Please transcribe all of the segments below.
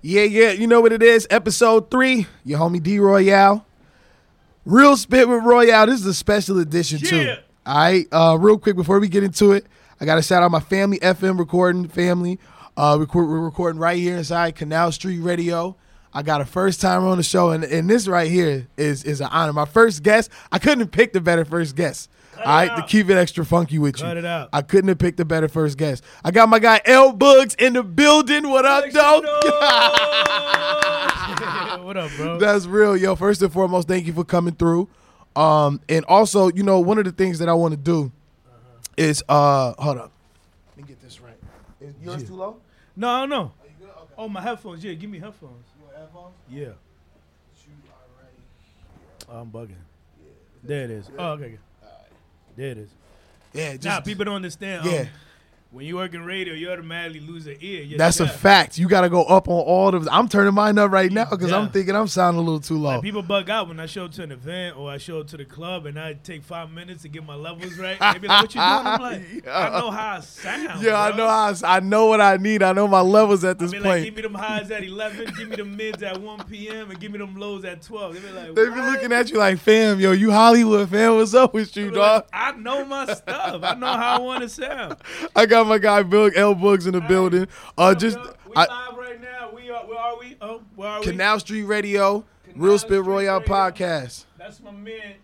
Yeah, yeah, you know what it is. Episode three, your homie D Royale. Real Spit with Royale. This is a special edition too. All right. Uh, real quick before we get into it, I gotta shout out my family FM recording family. Uh, record, we're recording right here inside Canal Street Radio. I got a first timer on the show, and, and this right here is is an honor. My first guest, I couldn't have picked a better first guest. Cut All to keep it extra funky with Cut you. it out. I couldn't have picked a better first guest. I got my guy L Bugs in the building. What up, though? what up, bro? That's real, yo. First and foremost, thank you for coming through. Um, and also, you know, one of the things that I want to do is uh, hold up. Let me get this right. Is yours too low? no, no. Are you good? Okay. Oh, my headphones. Yeah, give me headphones. You want headphones? Yeah. I'm bugging. There it is. Oh, okay. There it is. Yeah, just Nah, people don't understand. Yeah. Um, when you work in radio, you automatically lose an ear. You're That's a fact. You got to go up on all the. I'm turning mine up right now because I'm thinking I'm sounding a little too low. Like people bug out when I show up to an event or I show up to the club and I take five minutes to get my levels right. They be like, "What you doing?" I'm like, Yeah. "I know how I sound." yeah, I know how I, I know what I need. I know my levels at I this point. like, give me them highs at 11, give me them mids at 1 p.m., and give me them lows at 12. They be like, they be looking at you like, fam, yo, you Hollywood, fam. What's up with you, dog? like, I know my stuff. I know how I want to sound. I got my guy Bill L Bugs in the building. Uh, just we I, live right now. We are. Where are we? Oh, where are we? Canal Street Radio, Canal Real Spit Street Royale Radio. podcast. That's my man.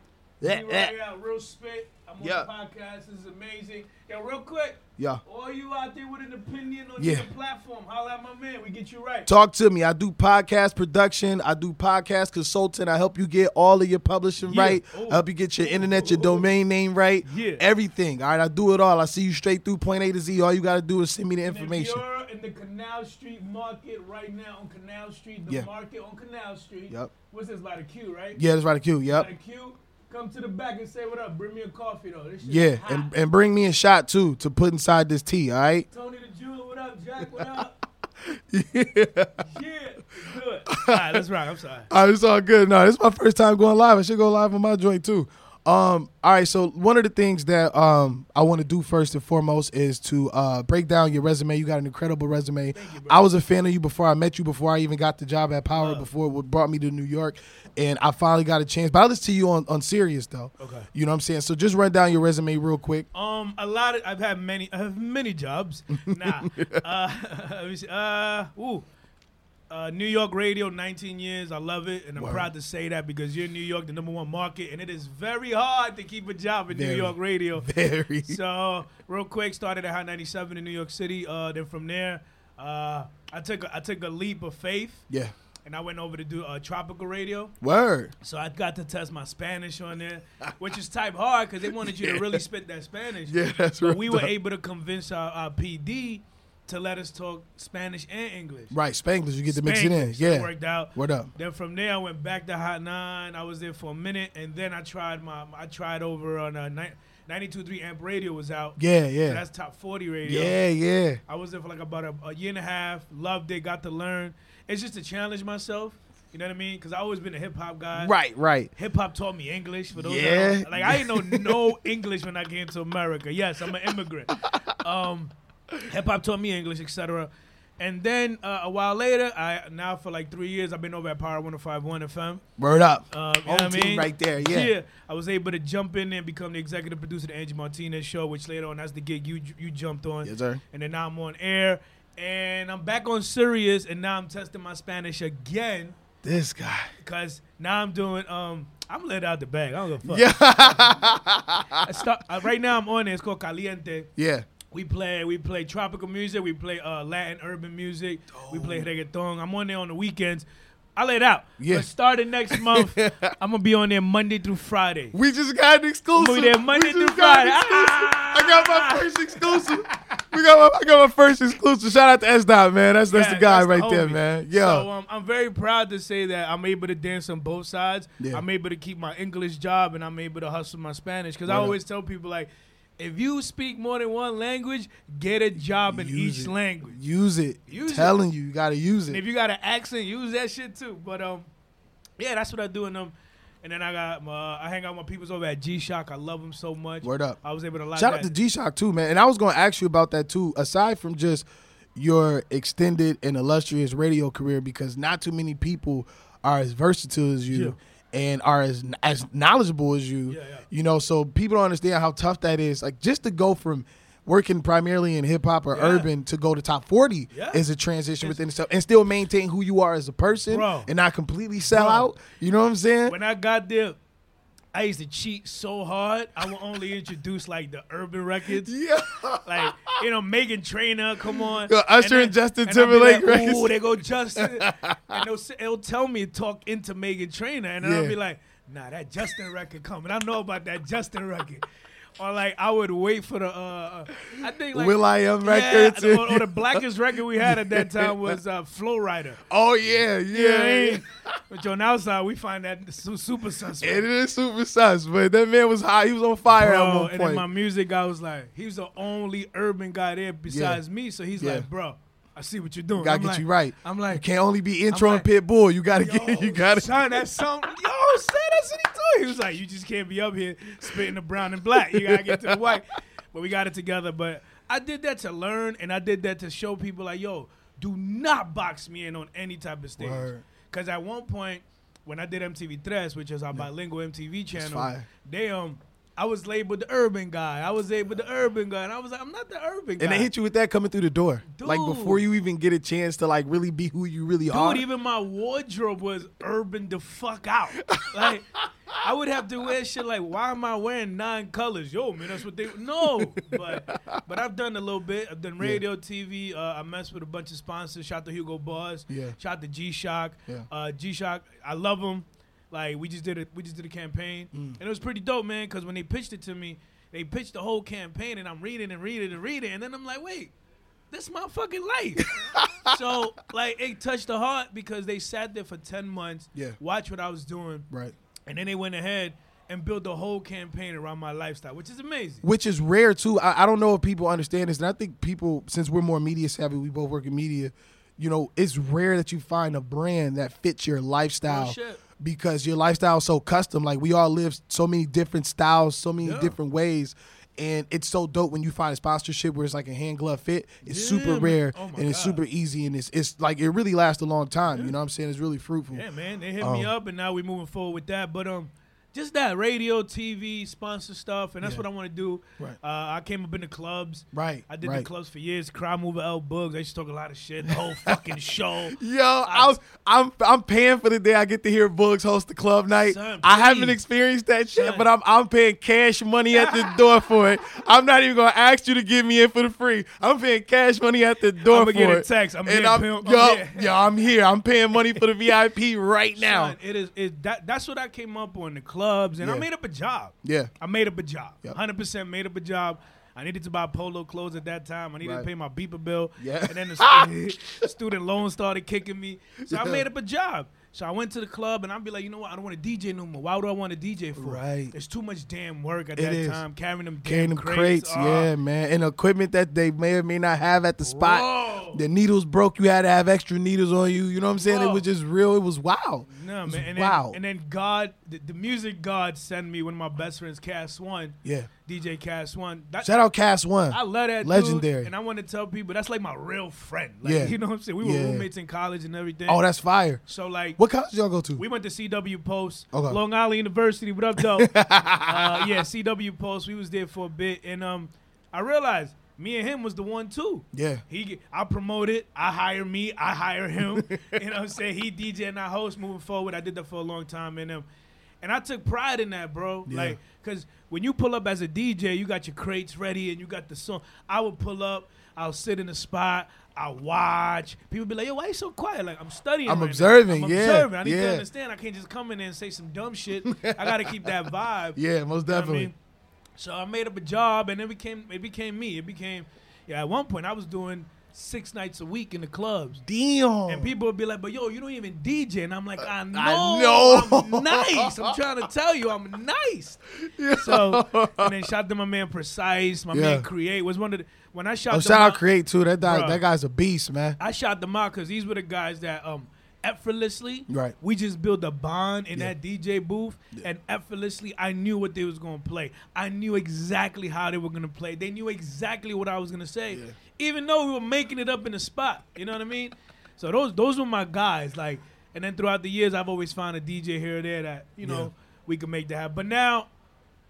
Yeah, Yeah, yeah. real spit. I'm on Yeah. the podcast. This is amazing. Yo, real quick. Yeah. All you out there with an opinion on Yeah. the platform, holla at my man. We get you right. Talk to me. I do podcast production. I do podcast consulting. I help you get all of your publishing Yeah. right. Ooh. I help you get your internet, your ooh. domain name right. Yeah. Everything. All right. I do it all. I see you straight through point A to Z. All you got to do is send me the And information. If you're in the Canal Street Market right now on Canal Street, the Yeah. market on Canal Street. Yep. What's this, like Q, right? Yeah, that's right. Q. Yep. Q. Come to the back and say what up. Bring me a coffee though. Yeah. And, and bring me a shot too to put inside this tea. All right. Tony the Jeweler, what up? Jack, what up? Yeah. yeah, good. All right, let's rock. I'm sorry. All right, it's all good. No, this is my first time going live. I should go live on my joint too. Um, all right, so one of the things that um I want to do first and foremost is to uh break down your resume. You got an incredible resume. you. I was a fan of you before I met you, before I even got the job at Power, Love. before what brought me to New York, and I finally got a chance. But I listen to you on on Sirius though. Okay. You know what I'm saying? So just run down your resume real quick. Um, a lot of I've had many I have many jobs. nah. Uh, let me see. Uh, ooh. Uh, New York radio, 19 years. I love it, and I'm Word. proud to say that because you're in New York, the number one market, and it is very hard to keep a job in Very. New York radio. Very. So, real quick, started at Hot 97 in New York City. Uh, then from there, uh, I took a, I took a leap of faith, Yeah. and I went over to do uh, tropical radio. Word. So I got to test my Spanish on there, which is type hard because they wanted you to really spit that Spanish. Yeah, that's But right. we were able to convince our, our PD to let us talk Spanish and English. Right, Spanglish. You get to mix it in. Spanglish. So it Yeah. worked out. What up. Then from there, I went back to Hot Nine. I was there for a minute, and then I tried my I tried over on uh, 92.3 Amp Radio was out. Yeah, So yeah. that's top 40 radio. Yeah, yeah. I was there for like about a, a year and a half. Loved it. Got to learn. It's just to challenge myself. You know what I mean? Because I always been a hip hop guy. Right, right. Hip hop taught me English. For those, Yeah. like I didn't know no English when I came to America. Yes, I'm an immigrant. Um, hip hop taught me English, etc. And then uh, a while later, I now for like three years, I've been over at Power 105.1 FM. Word up. Uh, you know what I mean? right there, yeah. I was able to jump in and become the executive producer of the Angie Martinez show, which later on that's the gig you you jumped on. Yes, sir. And then now I'm on air, and I'm back on Sirius, and now I'm testing my Spanish again This guy. because now I'm doing um I'm let out the bag. I don't give a fuck. Yeah. I start, uh, right now I'm on it. It's called Caliente. yeah. We play we play tropical music. We play uh, Latin urban music. We play reggaeton. I'm on there on the weekends. I let out. Yeah. But starting next month, I'm gonna be on there Monday through Friday. We just got an exclusive. Be there Monday We through got Friday. Ah! I got my first exclusive. We got my, I got my first exclusive. Shout out to S Dot, man. That's that's Yeah, the guy that's right there, man. Yo. So um, I'm very proud to say that I'm able to dance on both sides. Yeah. I'm able to keep my English job and I'm able to hustle my Spanish. Because I up. always tell people like, if you speak more than one language, get a job in Use each it. language. use it. Use it. Telling you, you gotta use And it. if you got an accent, use that shit too. But um, yeah, that's what I do in them. And then I got my, I hang out with my peoples over at G Shock. I love them so much. Word up. I was able to Shout out to G Shock too, man. And I was gonna ask you about that too. Aside from just your extended and illustrious radio career because not too many people are as versatile as you and are as as knowledgeable as you. Yeah, yeah. You know, so people don't understand how tough that is. Like just to go from working primarily in hip hop or Yeah. urban to go to top 40 Yeah. is a transition It's- within itself and still maintain who you are as a person Bro. and not completely sell Bro. out. You know what I'm saying? When I got there, I used to cheat so hard. I would only introduce like the urban records. yeah. Like, you know, Meghan Trainor, come on. Yo, Usher and Justin I'd Timberlake Like, records. Ooh, they go Justin. and they'll, it'll tell me to talk into Meghan Trainor. And Yeah. I'll be like, nah, that Justin record coming. I know about that Justin record. Or like I would wait for the uh, uh I think like will.i.am yeah, records. or, or the blackest record we had at that time was uh, Flo Rida. oh yeah, yeah. You know I mean? But on outside, we find that su- super suspect. It is super sus, but that man was hot. He was on fire Bro, at one point. and then my music guy was like, he was the only urban guy there besides me. So he's Yeah. like, bro, I see what you're doing. gotta I'm get like- you right. I'm like, you like, can't only be intro I'm and Pitbull. You gotta get. You gotta. son, that's something. Yo, son, that's he was like, you just can't be up here spitting the brown and black. You gotta get to the white. But we got it together. But I did that to learn, and I did that to show people like, yo, do not box me in on any type of stage. Because at one point, when I did MTV Tres, which is our bilingual MTV channel, they um, I was labeled the urban guy. I was labeled the urban guy, and I was like, I'm not the urban guy. And they hit you with that coming through the door, like before you even get a chance to like really be who you really are. Dude, even my wardrobe was urban the fuck out. Like, I would have to wear shit like, why am I wearing nine colors? Yo, man, that's what they. No, but but I've done a little bit. I've done radio, TV. Uh, I messed with a bunch of sponsors. Shout to Hugo Boss. Yeah. Shout to G Shock. Yeah. Uh, G Shock, I love him. Like we just did it. We just did a campaign, Mm. and it was pretty dope, man. Because when they pitched it to me, they pitched the whole campaign, and I'm reading and reading and reading, and then I'm like, wait, this my fucking life. so like it touched the heart because they sat there for ten months, Yeah. watched what I was doing, right. and then they went ahead and built the whole campaign around my lifestyle, which is amazing. Which is rare too. I, I don't know if people understand this, and I think people, since we're more media savvy, we both work in media. You know, it's rare that you find a brand that fits your lifestyle shit. Because your lifestyle is so custom. Like we all live so many different styles, so many Yeah. different ways. And it's so dope when you find a sponsorship where it's like a hand glove fit. It's Yeah, super man. rare Oh and it's God. super easy and it's it's like it really lasts a long time. You know what I'm saying? It's really fruitful. Yeah, man, they hit me Um, up, and now we're moving forward with that. But um, just that radio, TV, sponsor stuff, and that's Yeah. what I want to do. Right. Uh, I came up in the clubs. Right. I did right. the clubs for years. Crowd mover L Bugs. I used to talk a lot of shit. The whole fucking show. Yo, I was, I'm I'm paying for the day I get to hear Bugs host the club night. Son, I haven't experienced that shit, Son. but I'm I'm paying cash money at the door for it. I'm not even gonna ask you to give me in for the free. I'm paying cash money at the door I'ma for get a it. text. I'm and here, I'm, pimp. I'm yo, here. yo, I'm here. I'm paying money for the VIP right now. Son, it is. It, that that's what I came up on the clubs, and I made up a job. Yeah. I made up a job. Yep. Hundred percent made up a job. I needed to buy polo clothes at that time. I needed Right. to pay my beeper bill. Yeah. And then the student loan started kicking me. So I made up a job. So I went to the club and I'd be like, you know what? I don't want to DJ no more. Why would I want to DJ for? Right. There's too much damn work at It that is. time carrying them Carrying them crates, Ah. yeah, man, and equipment that they may or may not have at the spot. Whoa. The needles broke. You had to have extra needles on you. You know what I'm saying? It was just real. It was wow. No, man. And wow. Then, and then God, the, the music God sent me one of my best friends, Cass One, yeah. DJ Cass One. That, Shout out Cass One. I love that dude, Legendary. and I want to tell people that's like my real friend. Like, Yeah. you know what I'm saying? We were Yeah. roommates in college and everything. Oh, that's fire. so like What college y'all go to? we went to CW Post, Okay. Long Island University. What up, though? uh, yeah, CW Post. We was there for a bit, and um, I realized me and him was the one too. yeah. He, I promote it. I hire me. I hire him. you know what I'm saying? He DJ and I host moving forward. I did that for a long time, and um, and I took pride in that, bro. Yeah. Like, cause when you pull up as a DJ, you got your crates ready and you got the song. I would pull up. I'll sit in the spot. I'll watch. People be like, "Yo, why you so quiet?" Like I'm studying. I'm right now. observing, I'm yeah, observing. I need to understand. I can't just come in there and say some dumb shit. I got to keep that vibe. Yeah, most You know I definitely. mean? So I made up a job, and it became it became me. It became yeah. At one point, I was doing six nights a week in the clubs, Damn. and people would be like, "But yo, you don't even DJ," and I'm like, "I know, know. I'm nice. I'm trying to tell you, I'm nice." So and then shout to my man Precise, my Yeah. man Create was one of the when I shot. oh, them shout out out- Create too. That guy, that guy's a beast, man. I shot them out because these were the guys that um effortlessly Right. we just built a bond in Yeah. that DJ booth and effortlessly I knew what they was gonna play. I knew exactly how they were gonna play. They knew exactly what I was gonna say. Yeah. Even though we were making it up in the spot. You know what I mean? So those those were my guys. Like, and then throughout the years, I've always found a DJ here or there that you know Yeah. we could make that happen. But now.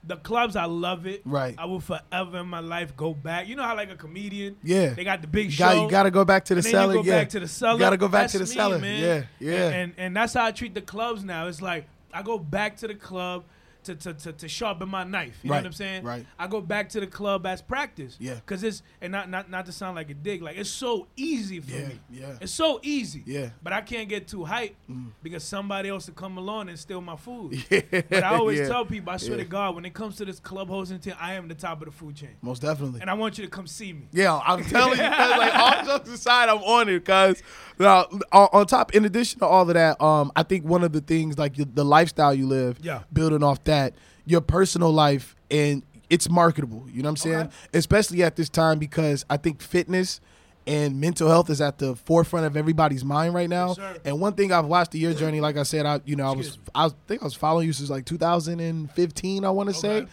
The clubs, I love it. Right. I will forever in my life go back. You know how like a comedian, Yeah. they got the big show. got, you got to go back to the cellar. you go yeah. back to the cellar. You got to go back That's to the me, cellar. man. Yeah, yeah. And, and and that's how I treat the clubs now. It's like I go back to the club to to, to, to sharpen my knife. You Right, know what I'm saying? right. I go back to the club as practice. Yeah. Cause it's and not not not to sound like a dig, like it's so easy for Yeah, me. yeah. It's so easy. Yeah. Mm. But I can't get too hyped because somebody else will come along and steal my food. Yeah, But I always yeah. tell people, I swear Yeah. to God, when it comes to this club hosting thing, I am the top of the food chain. Most definitely. And I want you to come see me. Yeah, I'm telling you, like all jokes aside, I'm on it. Cause now, on, top, in addition to all of that, um, I think one of the things like the, the lifestyle you live, Yeah. building off that, your personal life, and it's marketable. You know what I'm saying? Okay. Especially at this time because I think fitness and mental health is at the forefront of everybody's mind right now. Yes, and one thing I've watched the year journey, like I said, I you know I was me. I think I was following you since like 2015. I want to say.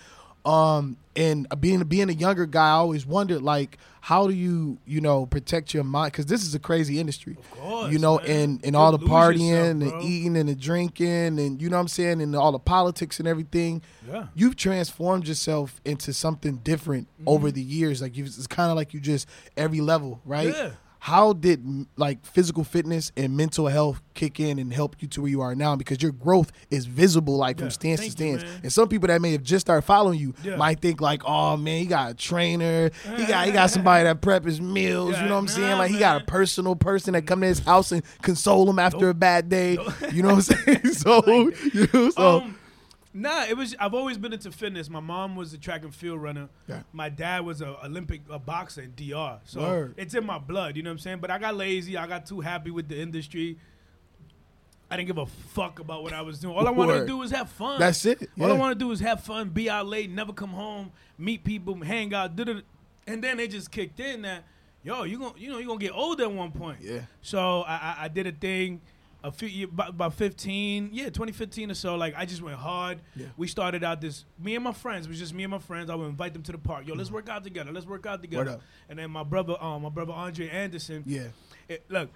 Um, and being being a younger guy, I always wondered like, how do you you know protect your mind? Because this is a crazy industry, Of course, you know, man. and and all the partying, yourself, the bro. eating, and the drinking, and you know what I'm saying, and all the politics and everything. Yeah. You've transformed yourself into something different over the years. Like you, it's kind of like you just every level, right? Yeah. How did like physical fitness and mental health kick in and help you to where you are now? Because your growth is visible, like Yeah. from stance to you, stance. man. And some people that may have just started following you Yeah. might think like, "Oh man, he got a trainer. He got he got somebody that prep his meals. Yeah, you know what I'm nah, saying? Like he got a personal person that come to his house and console him after a bad day. You know what I'm saying? so, you know, so um, nah, it was. I've always been into fitness. My mom was a track and field runner. Yeah. My dad was a Olympic a boxer in DR. So Word. it's in my blood. You know what I'm saying? But I got lazy. I got too happy with the industry. I didn't give a fuck about what I was doing. All I wanted to do was have fun. That's it, All I wanted to do was have fun, be out late, never come home, meet people, hang out, da and then they just kicked in that, yo, you gonna, you know, you gonna get old at one point. Yeah. So I, I, I did a thing a few about, about 15, yeah, 2015 or so. Like I just went hard. Yeah. We started out this. Me and my friends. It was just me and my friends. I would invite them to the park. Yo, let's work out together. Let's work out together. And then my brother, um, my brother Andre Anderson. yeah. It, look,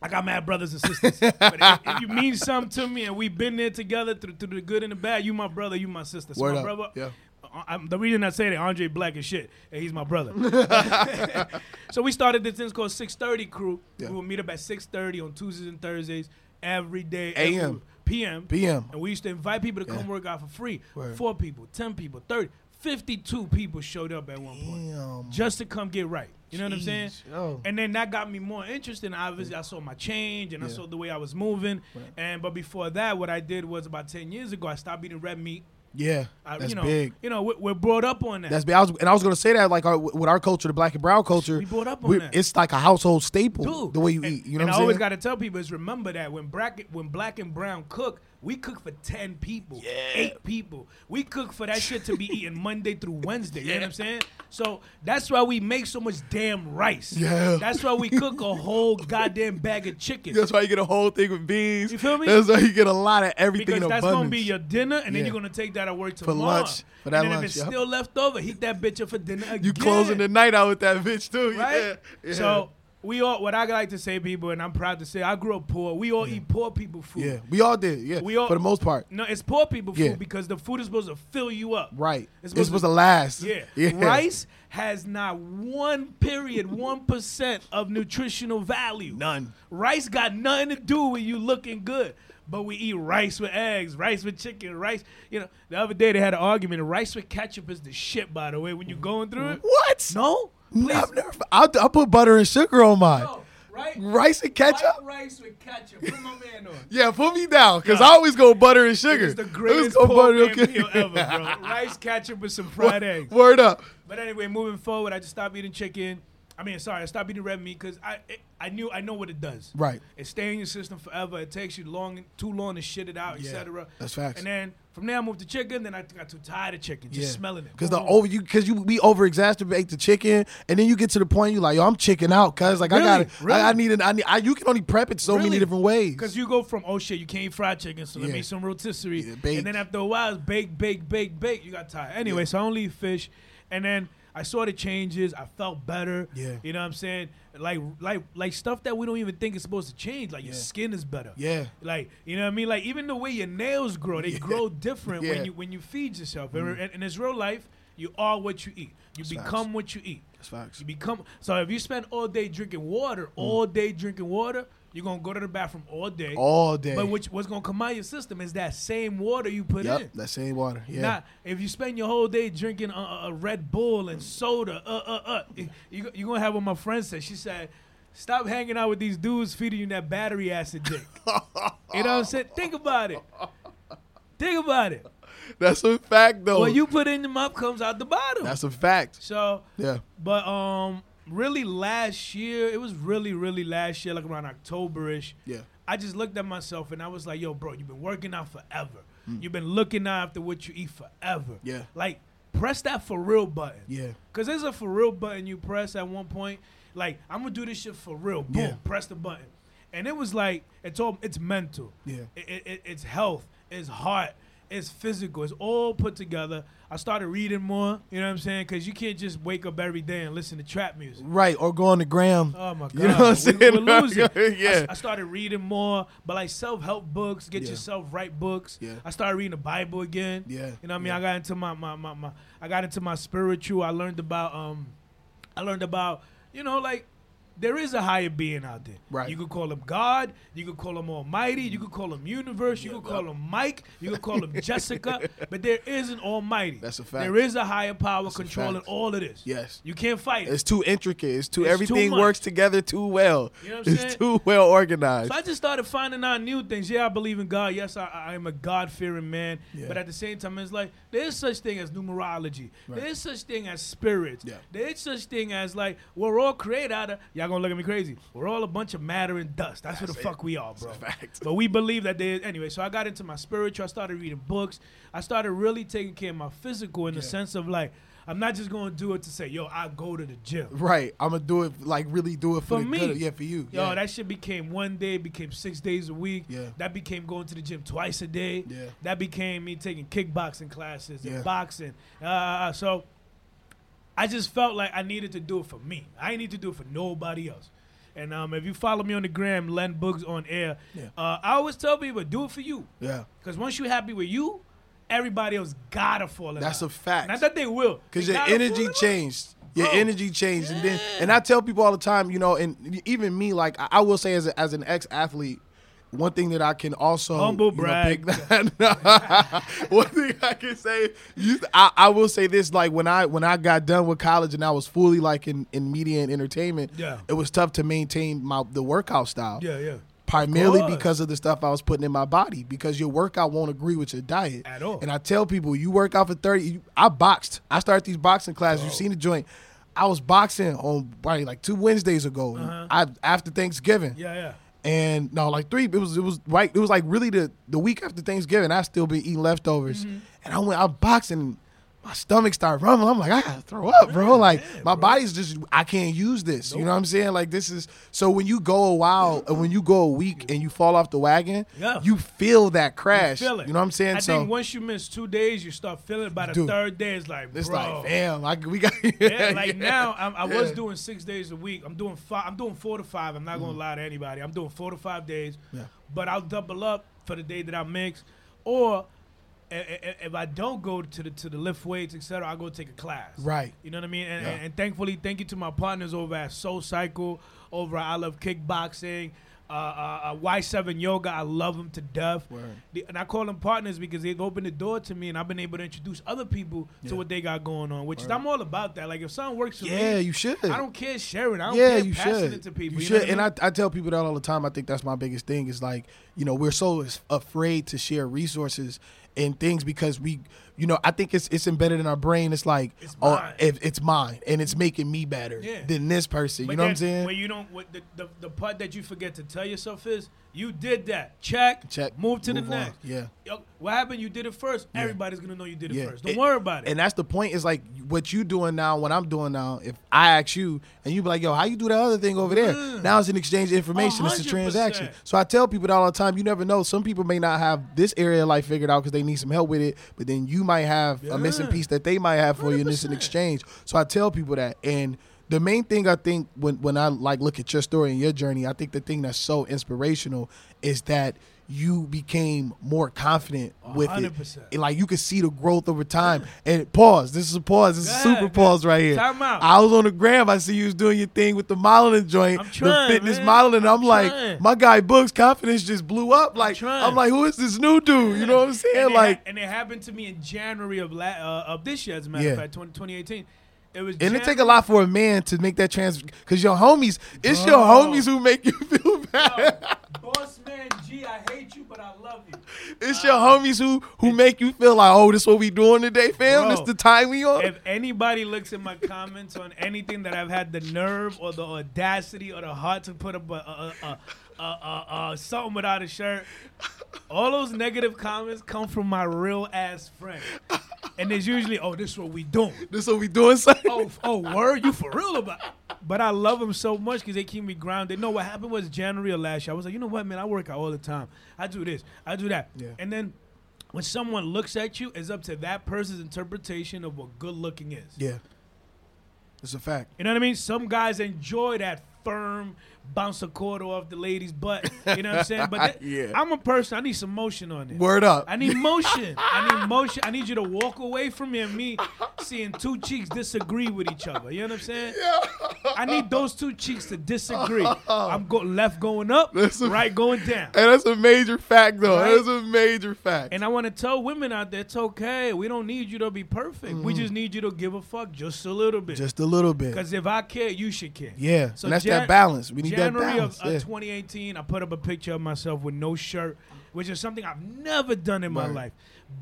I got mad brothers and sisters. but if, if you mean something to me and we've been there together through, through the good and the bad, you my brother, you my sister. So Word my up. brother, Yeah. I'm- the reason I say that Andre Black is shit, and he's my brother. so we started this thing called 630 Crew. Yeah. We would meet up at 630 on Tuesdays and Thursdays every day. AM. PM. PM. And we used to invite people to come Yeah. work out for free. Word. Four people, 10 people, 30, 52 people showed up at one point Damn. just to come get right. You know what I'm saying? Yo. And then that got me more interested. Obviously, I saw my change and I saw the way I was moving. Right. And but before that, what I did was about 10 years ago, I stopped eating red meat. Yeah. I, That's you know, big. You know, we- we're brought up on that. That's big. I was, and I was going to say that, like, our, with our culture, the black and brown culture, We brought up on that. it's like a household staple. Dude, the way you and, eat. You know and what I I'm always got to tell people is remember that when black when black and brown cook, we cook for ten people, eight people. We cook for that shit to be eaten Monday through Wednesday. You know what I'm saying? So that's why we make so much damn rice. Yeah. That's why we cook a whole goddamn bag of chicken. That's why you get a whole thing with beans. You feel me? That's why you get a lot of everything because that's abundance. gonna be your dinner, and then Yeah. you're gonna take that at work tomorrow. For lunch. For that and then lunch, if it's yep. still left over, heat that bitch up for dinner again. you closing the night out with that bitch too, right? Yeah. yeah. So we all, what I like to say, people, and I'm proud to say, I grew up poor. We all eat poor people food. yeah, we all did. Yeah, We all- for the most part. No, it's poor people food Yeah. because the food is supposed to fill you up. Right. It's It's supposed supposed, to- to, last. Yeah. yeah. Rice has not one period, one percent of nutritional value. None. Rice got nothing to do with you looking good. But we eat rice with eggs, rice with chicken, rice. You know, the other day they had an argument. Rice with ketchup is the shit, by the way, when you're going through it. What? No? Please. I've never. I'll, I'll put butter and sugar on mine. No, right? Rice and ketchup. White rice with ketchup. Put my man on. Yeah, put me down, cause Yeah. I always go butter and sugar. It's the greatest go poor man okay. meal ever, bro. Rice, ketchup, with some fried eggs. Word up. But anyway, moving forward, I just stopped eating chicken. I mean, sorry, I stopped eating red meat because I it, I knew I know what it does. Right. It stays in your system forever. It takes you long, too long to shit it out, Yeah, etc. that's facts. And then from there, I moved to chicken. Then I got too tired of chicken, just smelling it. Cause the over you, cause you we over exacerbate the chicken, and then you get to the point you like, yo, I'm chicken out, cause like Really? I got, Really? I, I need an, I need, I, you can only prep it so many Really? different ways. Because you go from oh shit, you can't eat fried chicken, so let Yeah. me eat some rotisserie, Yeah, baked. and then after a while, it's bake, bake, bake, bake. You got tired. Anyway, so I only eat fish, and then I saw the changes. I felt better. Yeah. You know what I'm saying? Like like like stuff that we don't even think is supposed to change. Like your skin is better. Yeah. Like you know what I mean? Like even the way your nails grow, they Yeah. grow different Yeah. Mm-hmm. when you when you feed yourself. And And in this real life, you are what you eat. You That's become facts. what you eat. That's facts. You become so if you spend all day drinking water, all day drinking water, you're gonna go to the bathroom all day. All day. But which, what's gonna come out of your system is that same water you put yep, in. that same water. Yeah. Not if you spend your whole day drinking a, Red Bull and soda, uh, uh, uh, you you gonna have what my friend said. She said, "Stop hanging out with these dudes feeding you that battery acid dick." you know what I'm saying? Think about it. Think about it. That's a fact, though. What you put in the mouth comes out the bottom. That's a fact. so, Yeah. but um, really last year, it was really, really last year, like around October-ish. Yeah. I just looked at myself and I was like, "Yo, bro, you've been working out forever. Mm. You've been looking after what you eat forever. Yeah. Like, press that for real button. Yeah. Cause there's a for real button you press at one point. Like, I'm gonna do this shit for real. Boom, Yeah. press the button. And it was like, it's all, it's mental. Yeah. It, it, it- it's health. It's heart. It's physical. It's all put together. I started reading more. You know what I'm saying? Cause you can't just wake up every day and listen to trap music. Right. Or go on the gram. Oh my god! You know what I'm saying? We, are losing. Yeah. I, I started reading more, but like self-help books, get Yeah. yourself right books. Yeah. I started reading the Bible again. Yeah. You know what I mean? Yeah. I got into my, my my my I got into my spiritual. I learned about um I learned about, you know, like there is a higher being out there. Right. You could call him God. You could call him Almighty. You could call him Universe. You could call him Mike. You could call him Jessica. But there is an Almighty. That's a fact. There is a higher power a controlling all of this. Yes. You can't fight it. It's too intricate. It's too It's everything much. works together too well. You know what I'm it's saying? too well organized. So I just started finding out new things. Yeah, I believe in God. Yes, I, I am a God fearing man. Yeah. But at the same time, it's like there is such thing as numerology. Right. There is such thing as spirits. Yeah. There is such thing as like we're all created out of. Y'all gonna look at me crazy. We're all a bunch of matter and dust. That's, what the That's fuck we are, bro. But we believe that there. Anyway, so I got into my spiritual. I started reading books. I started really taking care of my physical in the sense of like. I'm not just gonna do it to say, yo, I go to the gym. right. I'm gonna do it like really do it for, For the me. good. Yeah, for you. Yo, yeah. that shit became one day, became six days a week. Yeah. That became going to the gym twice a day. Yeah. That became me taking kickboxing classes and Yeah. boxing. Uh, so I just felt like I needed to do it for me. I didn't need to do it for nobody else. And um, if you follow me on the gram, Len Books on air, Yeah. uh, I always tell people, do it for you. yeah. Because once you're happy with you, everybody else gotta fall in That's a fact. Not that they will. Because your energy in love. changed. Your Bro. energy changed, and then and I tell people all the time, you know, and even me, like I, I will say, as a, as an ex athlete, one thing that I can also Humble you know, brag. pick- one thing I can say, you, I, I will say this: like when I when I got done with college and I was fully like in, in media and entertainment, Yeah. it was tough to maintain my the workout style. Yeah, yeah. Primarily course. because of the stuff I was putting in my body, because your workout won't agree with your diet At all. And I tell people, you work out for thirty. You, I boxed. I started these boxing classes. You've seen the joint. I was boxing on probably like two Wednesdays ago. Uh-huh. I after Thanksgiving. Yeah, yeah. And no, like three. It was it was right. It was like really the the week after Thanksgiving. I still been eating leftovers, Mm-hmm. and I went out boxing. My stomach started rumbling. I'm like, I gotta throw up, bro. Like my body's just, I can't use this. You know what I'm saying? Like this is so when you go a while, and when you go a week and you fall off the wagon, Yeah. you feel that crash. feel it. You know what I'm saying? I so think once you miss two days, you start feeling it. By the Dude. third day, it's like, it's bro. like, damn, I, we got. yeah, like now I'm, I was Yeah. doing six days a week. I'm doing five. I'm doing four to five. I'm not gonna lie to anybody. I'm doing four to five days. Mm. Yeah. But I'll double up for the day that I mix, or if I don't go to the to the lift weights, etc., I go take a class. Right. You know what I mean? And, Yeah. and, and thankfully, thank you to my partners over at Soul Cycle, over at I Love Kickboxing, uh, uh, uh, Y7 Yoga. I love them to death. The- And I call them partners because they've opened the door to me, and I've been able to introduce other people to what they got going on. Which is I'm all about that. Like if something works for Yeah, me, you should. I don't care sharing. I don't yeah, care you passing should. it to people. You You, should, and I, I, mean? I tell people that all the time. I think that's my biggest thing is like, you know, we're so afraid to share resources and things because we, you know, I think it's it's embedded in our brain. It's like, It's oh, mine. if it's mine and it's making me better Yeah. than this person. But you know what I'm saying? When you don't, what the, the the part that you forget to tell yourself is You did that. Check. Check. Move to Move the next. Yeah. Yo, what happened? You did it first. Yeah. Everybody's gonna know you did it Yeah. first. Don't It- worry about it. And that's the point. Is like what you doing now, what I'm doing now. If I ask you and you be like, "Yo, how you do that other thing over there?" Mm. Now it's an exchange of information. It's a transaction. So I tell people that all the time. You never know. Some people may not have this area of life figured out because they need some help with it, but then you might have a missing piece that they might have for you, and it's an exchange. So I tell people that and. The main thing I think when, when I like look at your story and your journey, I think the thing that's so inspirational is that you became more confident with it. 100%. And, like you could see the growth over time. And pause. This is a pause. This is super pause right here. Time out. I was on the gram. I see you was doing your thing with the modeling joint, I'm trying, the fitness man. modeling. I'm, I'm like, my guy Book's confidence just blew up. Like trying. I'm like, who is this new dude? You know what I'm saying? and, like, ha- and it happened to me in January of la- uh, of this year, as a matter Yeah. of fact, 20, 2018. It was and it take a lot for a man to make that trans. Because your homies, it's your homies who make you feel bad. Boss man G, I hate you, but I love you. It's your homies who who make you feel like, oh, this what we doing today, fam. Bro, this the time we on. If anybody looks at my comments on anything that I've had the nerve or the audacity or the heart to put up a, a, a, a, a, a something without a shirt, all those negative comments come from my real ass friend. And it's usually, oh, this is what we doing. this what we doing, son. oh, oh, word, you for real about? But I love them so much because they keep me grounded. No, what happened was January of last year. I was like, you know what, man, I work out all the time. I do this, I do that, Yeah. and then when someone looks at you, it's up to that person's interpretation of what good looking is. Yeah, it's a fact. You know what I mean? Some guys enjoy that firm bounce a quarter off the lady's butt. You know what I'm saying? But that- Yeah. I'm a person. I need some motion on it. Word up. I need motion. I need motion. I need you to walk away from me and me seeing two cheeks disagree with each other. You know what I'm saying? Yeah. I need those two cheeks to disagree. I'm go left going up, a- right going down. And that's a major fact, though. Right? That's a major fact. And I want to tell women out there, it's okay. We don't need you to be perfect. We just need you to give a fuck just a little bit. Mm-hmm. Just a little bit. Because if I care, you should care. Yeah. So and that's Jan- that balance. We need January balance. of uh, yeah. 2018, I put up a picture of myself with no shirt, which is something I've never done in my Right. life.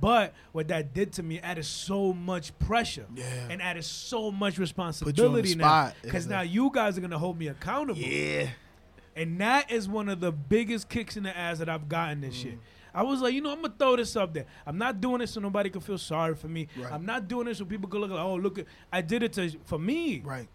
But what that did to me added so much pressure Yeah. and added so much responsibility now. spot. Because Yeah. now you guys are gonna hold me accountable, yeah. and that is one of the biggest kicks in the ass that I've gotten this Mm. year. I was like, you know, I'm gonna throw this up there. I'm not doing this so nobody can feel sorry for me. Right. I'm not doing this so people can look like, oh, look at. I did it to for me. Right.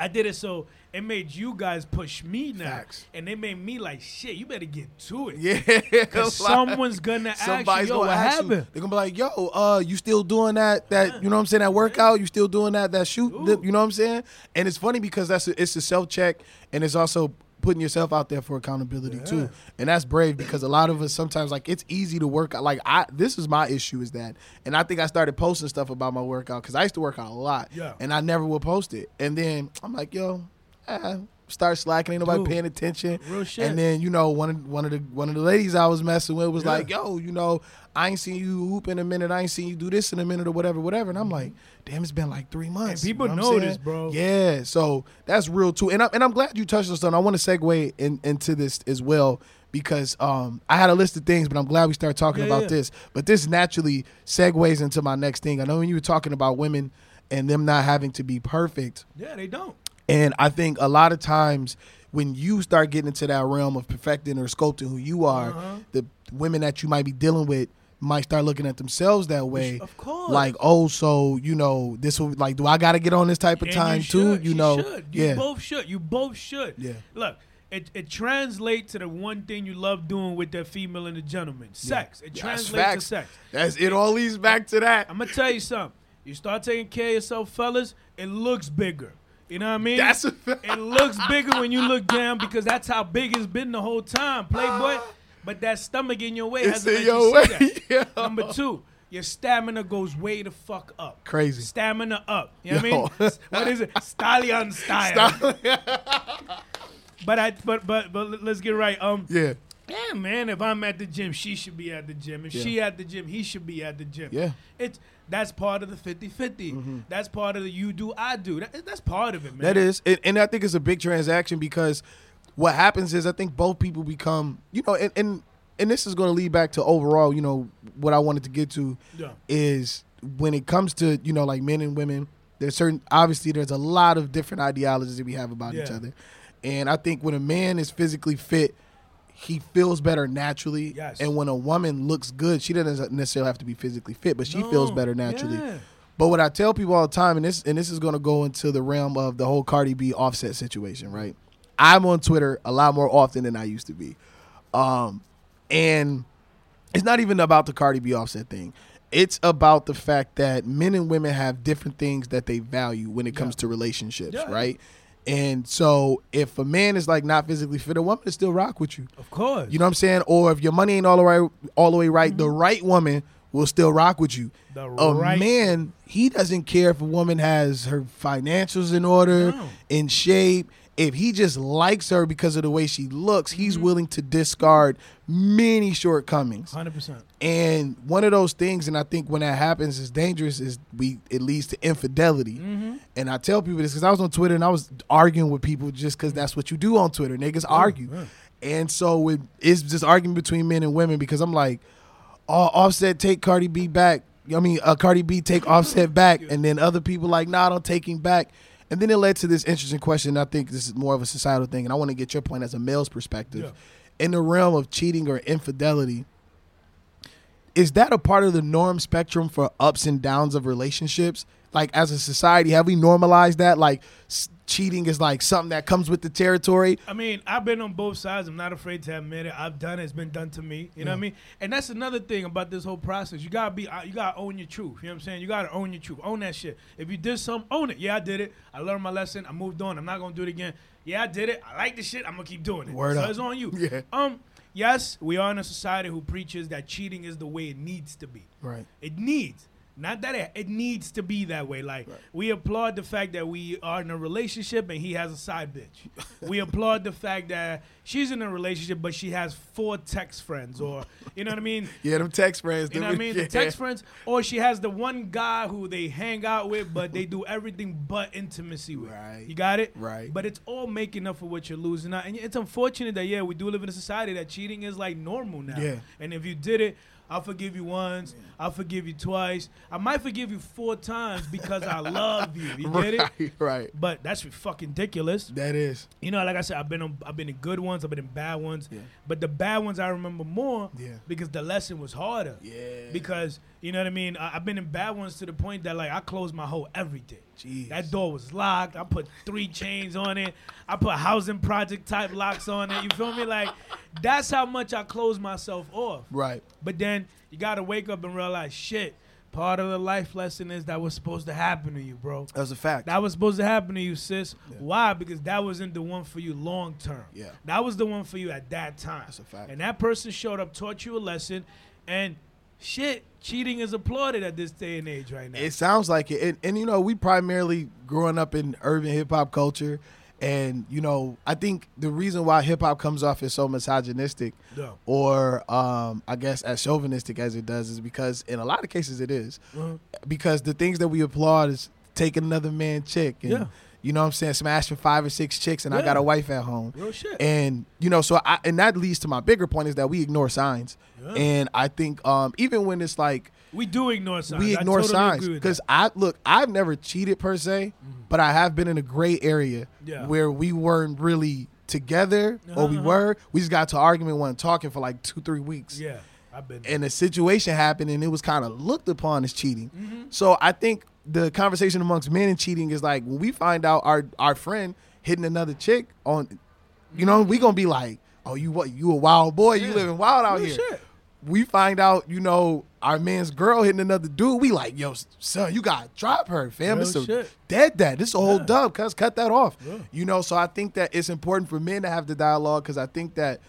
I did it so it made you guys push me now, Facts. and they made me like, shit. You better get to it. Yeah. Cause someone's gonna ask you, yo, what ask you. happened? They're gonna be like, "Yo, uh, you still doing that? That you know what I'm saying? That workout? You still doing that? That shoot? Ooh. you know what I'm saying?" And it's funny because that's a, it's a self check, and it's also putting yourself out there for accountability Yeah. too. And that's brave because a lot of us sometimes like it's easy to work out. Like I, this is my issue is that, and I think I started posting stuff about my workout because I used to work out a lot, Yeah. and I never would post it. And then I'm like, "Yo." eh, Start slacking, ain't nobody Dude, paying attention. real shit. And then you know one of one of the one of the ladies I was messing with was Yeah. like, "Yo, you know, I ain't seen you hoop in a minute. I ain't seen you do this in a minute or whatever, whatever." And I'm like, "Damn, it's been like three months." people You know this, bro. Yeah, so that's real too. And I'm and I'm glad you touched on something. I want to segue in, into this as well because um, I had a list of things, but I'm glad we started talking Yeah, about yeah. this. But this naturally segues into my next thing. I know when you were talking about women and them not having to be perfect. Yeah, they don't. And I think a lot of times when you start getting into that realm of perfecting or sculpting who you are, Uh-huh. the women that you might be dealing with might start looking at themselves that way. Of course. Like, oh, so you know, this will like, do I got to get on this type of And time you too? You know, should. You yeah, both should. You both should. Yeah. Look, it, it translates to the one thing you love doing with the female and the gentleman sex. It That's translates to sex. That's it. All leads back to that. I'm gonna tell you something. You start taking care of yourself, fellas. It looks bigger. You know what I mean? That's a fact. It looks bigger when you look down because that's how big it's been the whole time, Playboy. But that stomach in your way It's hasn't in let your you way. see that. Yeah. Number two, your stamina goes way the fuck up. Crazy. Stamina up. You know Yo. what I mean? what is it? Stallion style. but I but but but let's get right. Um Yeah, yeah, man. If I'm at the gym, she should be at the gym. If Yeah. she at the gym, he should be at the gym. Yeah. It's that's part of the 50-50. Mm-hmm. That's part of the you do, I do. That, that's part of it, man. that is, and, and I think it's a big transaction because what happens is I think both people become, you know, and and, and this is going to lead back to overall, you know, what I wanted to get to Yeah. is when it comes to you know like men and women there's certain obviously there's a lot of different ideologies that we have about each other and i think when a man is physically fit he feels better naturally. Yes. And when a woman looks good, she doesn't necessarily have to be physically fit, but she feels better naturally. Yeah. But what I tell people all the time, and this and this is going to go into the realm of the whole Cardi B Offset situation, right? I'm on Twitter a lot more often than I used to be, um, and it's not even about the Cardi B Offset thing. It's about the fact that men and women have different things that they value when it comes Yeah. to relationships, Yeah. right? And so, if a man is like not physically fit, a woman will still rock with you. Of course. You know what I'm saying? Or if your money ain't all the right, all the way right, the right woman will still rock with you. The a right- man, he doesn't care if a woman has her financials in order, No. in shape. If he just likes her because of the way she looks, he's Mm-hmm. willing to discard many shortcomings. 100%. And one of those things, and I think when that happens, is dangerous. Is we it leads to infidelity. Mm-hmm. And I tell people this because I was on Twitter and I was arguing with people just because that's what you do on Twitter. Niggas argue, yeah. and so it, it's just arguing between men and women because I'm like, oh, Offset take Cardi B back. I mean, uh, Cardi B take Offset back, and then other people like, nah, I don't take him back. And then it led to this interesting question. I think this is more of a societal thing, and I want to get your point as a male's perspective. Yeah. In the realm of cheating or infidelity, is that a part of the norm spectrum for ups and downs of relationships? Like as a society, have we normalized that? Like s- cheating is like something that comes with the territory. I mean, I've been on both sides. I'm not afraid to admit it. I've done it. It's been done to me. You know what I mean? And that's another thing about this whole process. You gotta be. uh, You gotta own your truth. You know what I'm saying? You gotta own your truth. Own that shit. If you did something, own it. Yeah, I did it. I learned my lesson. I moved on. I'm not gonna do it again. Yeah, I did it. I like the shit. I'm gonna keep doing it. Word so up. it's on you. Yeah. Um. Yes, we are in a society who preaches that cheating is the way it needs to be. Right. It needs. Not that it, it needs to be that way. Like we applaud the fact that we are in a relationship and he has a side bitch. we applaud the fact that she's in a relationship but she has four text friends or you know what I mean? Yeah, them text friends. You know what I mean? The text friends, or she has the one guy who they hang out with, but they do everything but intimacy with. Right. You got it? Right. But it's all making up for what you're losing out. And it's unfortunate that, yeah, we do live in a society that cheating is like normal now. Yeah. And if you did it, I'll forgive you once. I'll forgive you twice. I might forgive you four times because I love you. You get it? Right, right. But that's fucking ridiculous. That is. You know, like I said, I've been on, I've been in good ones, I've been in bad ones. Yeah. But the bad ones I remember more Yeah. because the lesson was harder. Yeah. Because you know what I mean. I, I've been in bad ones to the point that like I closed my whole everything. Jeez. That door was locked. I put three chains on it. I put housing project type locks on it. You feel me? Like that's how much I closed myself off. Right. But then you gotta wake up and realize, shit. Part of the life lesson is that was supposed to happen to you, bro. That's a fact. That was supposed to happen to you, sis. Why? Because that wasn't the one for you long term. Yeah. That was the one for you at that time. That's a fact. And that person showed up, taught you a lesson, and shit, cheating is applauded at this day and age right now. It sounds like it, and, and you know, we primarily growing up in urban hip hop culture, and you know, I think the reason why hip hop comes off as so misogynistic, Yeah. or um, I guess as chauvinistic as it does, is because in a lot of cases it is, Uh-huh. because the things that we applaud is taking another man chick, and Yeah. You know what I'm saying, smashing five or six chicks, and I got a wife at home. Real shit. And you know, so I and that leads to my bigger point is that we ignore signs. Yeah. And I think um, even when it's like we do ignore signs. we ignore totally signs because. I look, I've never cheated per se, but I have been in a gray area Yeah. where we weren't really together or we Uh-huh. were. We just got to argument, wasn't talking for like two, three weeks. yeah, I've been. And a situation happened and it was kind of looked upon as cheating. Mm-hmm. So I think the conversation amongst men and cheating is like when we find out our our friend hitting another chick on, you know, we gonna be like, oh, you what? You a wild boy? You living wild out Real here? shit. we find out, you know, our man's girl hitting another dude, we like, yo, son, you gotta drop her, fam. Real It's a shit. dead that. This is a whole Yeah. dub, cuz cut that off. Yeah. You know, so I think that it's important for men to have the dialogue because I think that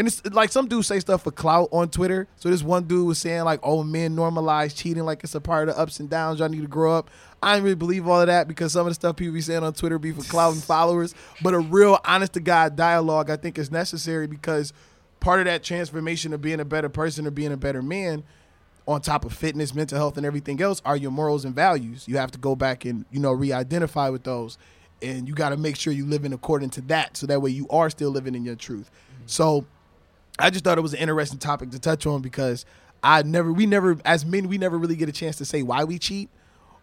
and it's like some dudes say stuff for clout on Twitter. So this one dude was saying like, "Oh, men normalize cheating like it's a part of ups and downs. Y'all need to grow up." I didn't really believe all of that because some of the stuff people be saying on Twitter be for clout and followers. But a real honest to God dialogue, I think, is necessary because part of that transformation of being a better person or being a better man, on top of fitness, mental health, and everything else, are your morals and values. You have to go back and you know re-identify with those, and you got to make sure you live in according to that, so that way you are still living in your truth. So, I just thought it was an interesting topic to touch on because I never, we never, as men, we never really get a chance to say why we cheat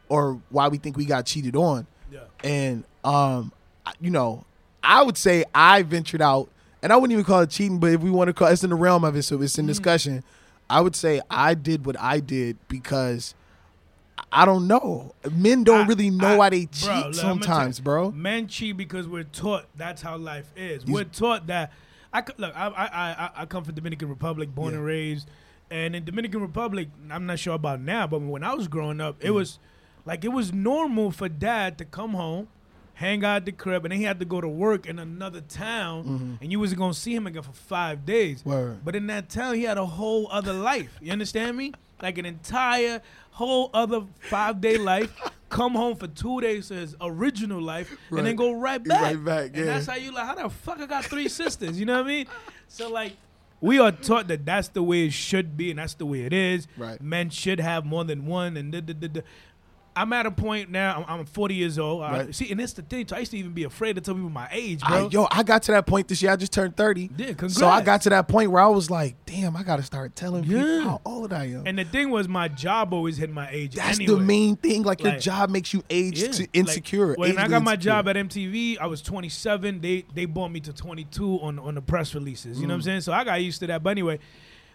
or why we think we got cheated on. Yeah. And um, you know, I would say I ventured out and I wouldn't even call it cheating, but if we want to call it's in the realm of it, so it's in Mm. discussion. I would say I did what I did because I don't know. Men don't I- really know I- why they bro, cheat look, sometimes, you, bro. Men cheat because we're taught that's how life is. You- we're taught that. I look. I I I, I come from Dominican Republic, born Yeah. and raised, and in Dominican Republic, I'm not sure about now, but when I was growing up, Mm. it was like it was normal for dad to come home. Hang out at the crib, and then he had to go to work in another town, and you wasn't gonna see him again for five days. Mm-hmm. Word. But in that town, he had a whole other life. You understand me? Like an entire whole other five day life. Come home for two days to his original life, and then go right back. Right back, yeah. And that's how you like. How the fuck I got three sisters? You know what I mean? So like, we are taught that that's the way it should be, and that's the way it is. Right. Men should have more than one, and da, da, da, da. I'm at a point now. I'm, I'm 40 years old. Right. see, and that's the thing. too. I used to even be afraid to tell people my age, I, bro. yo, I got to that point this year. I just turned thirty. Yeah, congrats. So I got to that point where I was like, damn, I got to start telling Yeah. people how old I am. and the thing was, my job always hit my age. That's anyway. the main thing. Like, your job makes you age Yeah. to Like, insecure. when I got my insecure. job at MTV, I was 27. They they brought me to 22 on on the press releases. You know what I'm Mm. saying? So I got used to that. But anyway,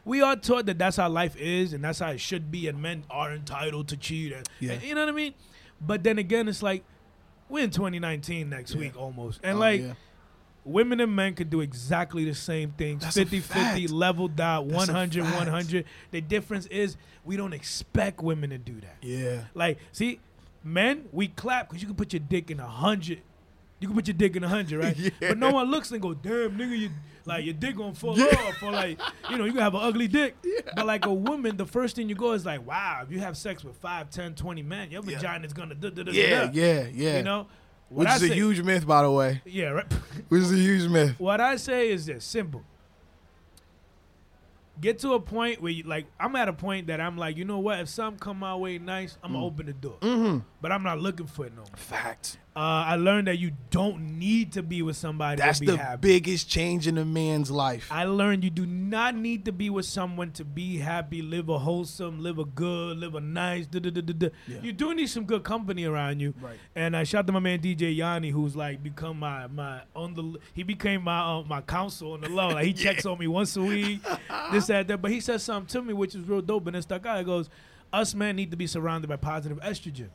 we are taught that that's how life is and that's how it should be, and men are entitled to cheat. And, Yeah. and you know what I mean? But then again, it's like we're in 2019 next Yeah. week almost, and Oh, like. yeah. Women and men could do exactly the same things. That's a 50 50, fact. leveled out, That's 100 100. The difference is we don't expect women to do that. yeah. Like, see, men, we clap because you can put your dick in a hundred. You can put your dick in a hundred, right? Yeah. But no one looks and go, damn, nigga, you like your dick gonna fall Yeah. off, or like, you know, you gonna have an ugly dick. But like a woman, the first thing you go is like, wow, if you have sex with 5, 10, 20 men, your Yeah. vagina's gonna da da da Yeah, yeah, yeah. You know, Which I is a huge myth, by the way. yeah, right. Which is a huge myth. What I say is this simple. Get to a point where you like I'm at a point that I'm like, you know what, if something come my way nice, I'm gonna open the door. Mm-hmm. But I'm not looking for it no more. Fact. Uh, I learned that you don't need to be with somebody That's to be the happy. biggest change in a man's life. I learned you do not need to be with someone to be happy, live a wholesome, live a good, live a nice. Da, da, da, da, da. Yeah. You do need some good company around you. Right. And I shout out to my man DJ Yanni, who's like become my my on the he became my uh, my counsel on the low. Like he checks on me once a week, this that that. But he said something to me which is real dope, and it stuck out. He goes, "Us men need to be surrounded by positive estrogen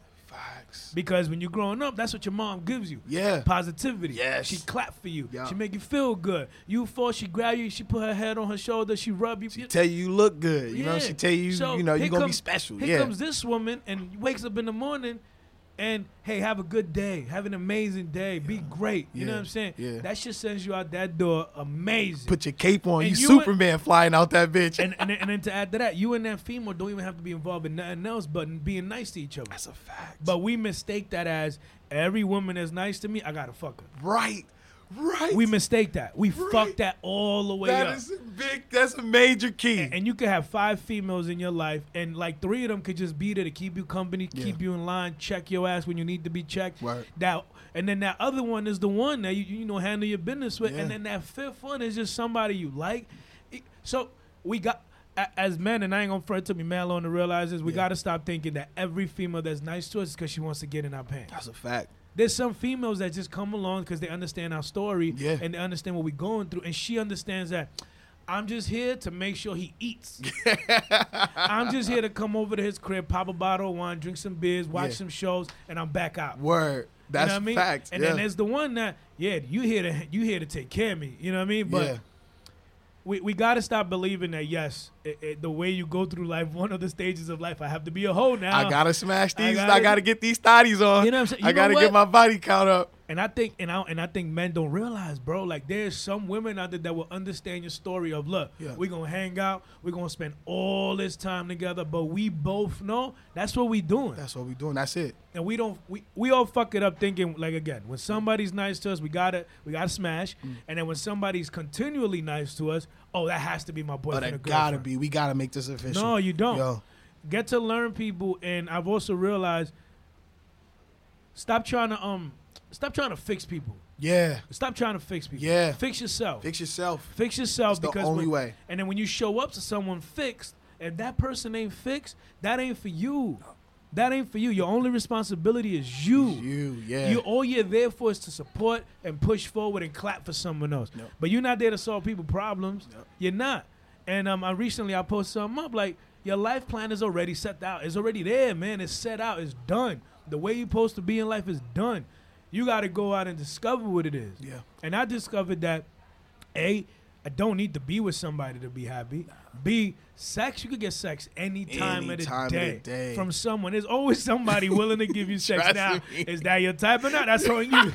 Facts. because when you're growing up, that's what your mom gives you." Yeah. positivity. Yes. She clap for you. Yeah. She make you feel good. You fall, she grab you, she put her head on her shoulder, she rub you. She tell you you look good. You know, Yeah. she tell you, So, you know, you're gonna be comes- special. Here yeah. comes this woman and wakes up in the morning and hey, have a good day. Have an amazing day. Be great. You know what I'm saying? Yeah. That shit sends you out that door amazing. Put your cape on. You, you Superman flying out that bitch. and, and, then- and then to add to that, you and that female don't even have to be involved in nothing else but being nice to each other. That's a fact. But we mistake that as every woman that's nice to me, I gotta fuck her. right. Right. We mistake that. We Right. fuck that all the way That up. is a big. That's a major key. and, and you could have five females in your life, and like three of them could just be there to keep you company, Yeah. keep you in line, check your ass when you need to be checked. Word. That and then that other one is the one that you you know handle your business with, Yeah. and then that fifth one is just somebody you like. So we got. As men, and I ain't gonna front to me, man, alone to realize this, we Yeah. gotta stop thinking that every female that's nice to us is because she wants to get in our pants. That's a fact. There's some females that just come along because they understand our story Yeah. and they understand what we're going through, and she understands that I'm just here to make sure he eats. I'm just here to come over to his crib, pop a bottle of wine, drink some beers, watch Yeah. some shows, and I'm back out. Word. That's you know I mean? fact. And yeah. then there's the one that, yeah, you here to you here to take care of me. You know what I mean? But we, we got to stop believing that yes, it, it, the way you go through life, one of the stages of life, I have to be a hoe now. I gotta smash these. I gotta- gotta, get these thotties on. You know what I'm saying? You I gotta get my body count up. And I think and I and I think men don't realize, bro. Like there's some women out there that will understand your story of look, Yeah. we're gonna hang out, we're gonna spend all this time together, but we both know that's what we doing. That's what we doing. That's it. and we don't we, we all fuck it up thinking like again, when somebody's nice to us, we gotta we gotta smash. Mm. And then when somebody's continually nice to us, oh that has to be my But boyfriend or it gotta be. We gotta make this official. No, you don't. Yo. Get to learn people and I've also realized stop trying to um stop trying to fix people. Yeah. Stop trying to fix people. Yeah. Fix yourself. Fix, yourself. Fix yourself. It's the only when- way. And then when you show up to someone fixed, if that person ain't fixed, that ain't for you. That ain't for you. Your only responsibility is you. You, yeah. You all you're there for is to support and push forward and clap for someone else. Yep. But you're not there to solve people problems. Yep. You're not. And um, I recently I posted something up like your life plan is already set out. It's already there, man. It's set out. It's done. The way you're supposed to be in life is done. You got to go out and discover what it is. yeah. And I discovered that A, I don't need to be with somebody to be happy. B, sex, you could get sex any time, Any of, the time of day the day. from someone. There's always somebody willing to give you sex. Now, me. is that your type or not? That's on you.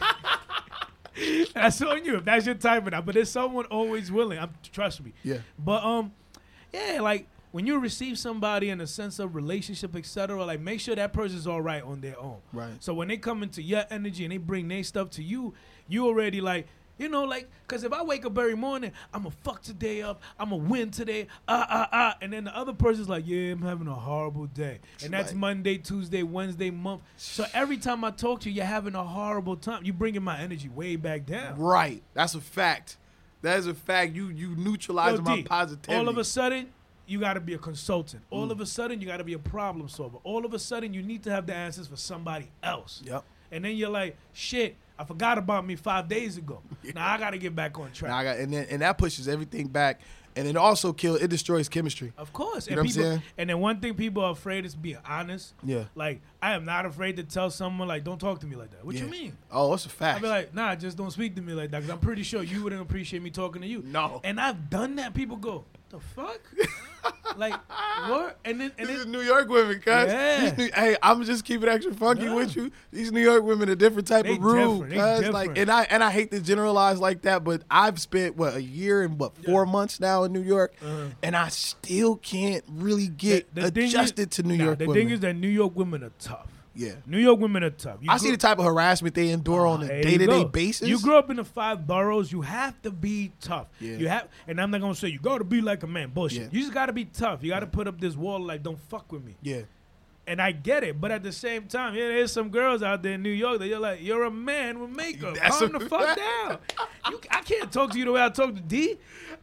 that's on you. If that's your type or not. But there's someone always willing. I'm, trust me. Yeah. But um, yeah, like when you receive somebody in a sense of relationship, etc., like make sure that person's all right on their own. Right. So when they come into your energy and they bring their stuff to you, you already like, you know, like, cause if I wake up every morning, I'ma fuck today up, I'ma win today, ah ah ah, and then the other person's like, yeah, I'm having a horrible day, and that's Right. Monday, Tuesday, Wednesday, month. So every time I talk to you, you're having a horrible time. You bringing my energy way back down. Right. That's a fact. That is a fact. You you neutralize Yo, my D, positivity. All of a sudden, you got to be a consultant. All of a sudden, you got to be a problem solver. All of a sudden, you need to have the answers for somebody else. Yep. And then you're like, shit, I forgot about me five days ago. Now I got to get back on track. Now I got, and then and that pushes everything back, and it also kill. It destroys chemistry. of course. You and know what I'm people, saying? And then one thing people are afraid is being honest. Yeah. Like, I am not afraid to tell someone, like, don't talk to me like that. What you mean? Oh, it's a I'd fact. be like, nah, just don't speak to me like that because I'm pretty sure you wouldn't appreciate me talking to you. No. And I've done that. People go, the fuck? like, what? And then, and This is then, New York women, cuz. Yeah. New- hey, I'm just keeping it extra funky Yeah. with you. These New York women are different type They of rude. Cuz. Like, and I and I hate to generalize like that, but I've spent what a year and what four months now in New York, Uh-huh. and I still can't really get thing is- adjusted to New nah, York The women. thing is that New York women are tough. Yeah. New York women are tough. You I see the type of harassment they endure on a There you day to day go. basis. You grew up in the five boroughs. You have to be tough. Yeah. You have, and I'm not gonna say you got to be like a man. Bullshit. Yeah. You just got to be tough. You got to put up this wall like don't fuck with me. yeah. And I get it, but at the same time, yeah, there's some girls out there in New York that you're like, you're a man with makeup. That's Calm the fuck down. You, I can't talk to you the way I talk to D.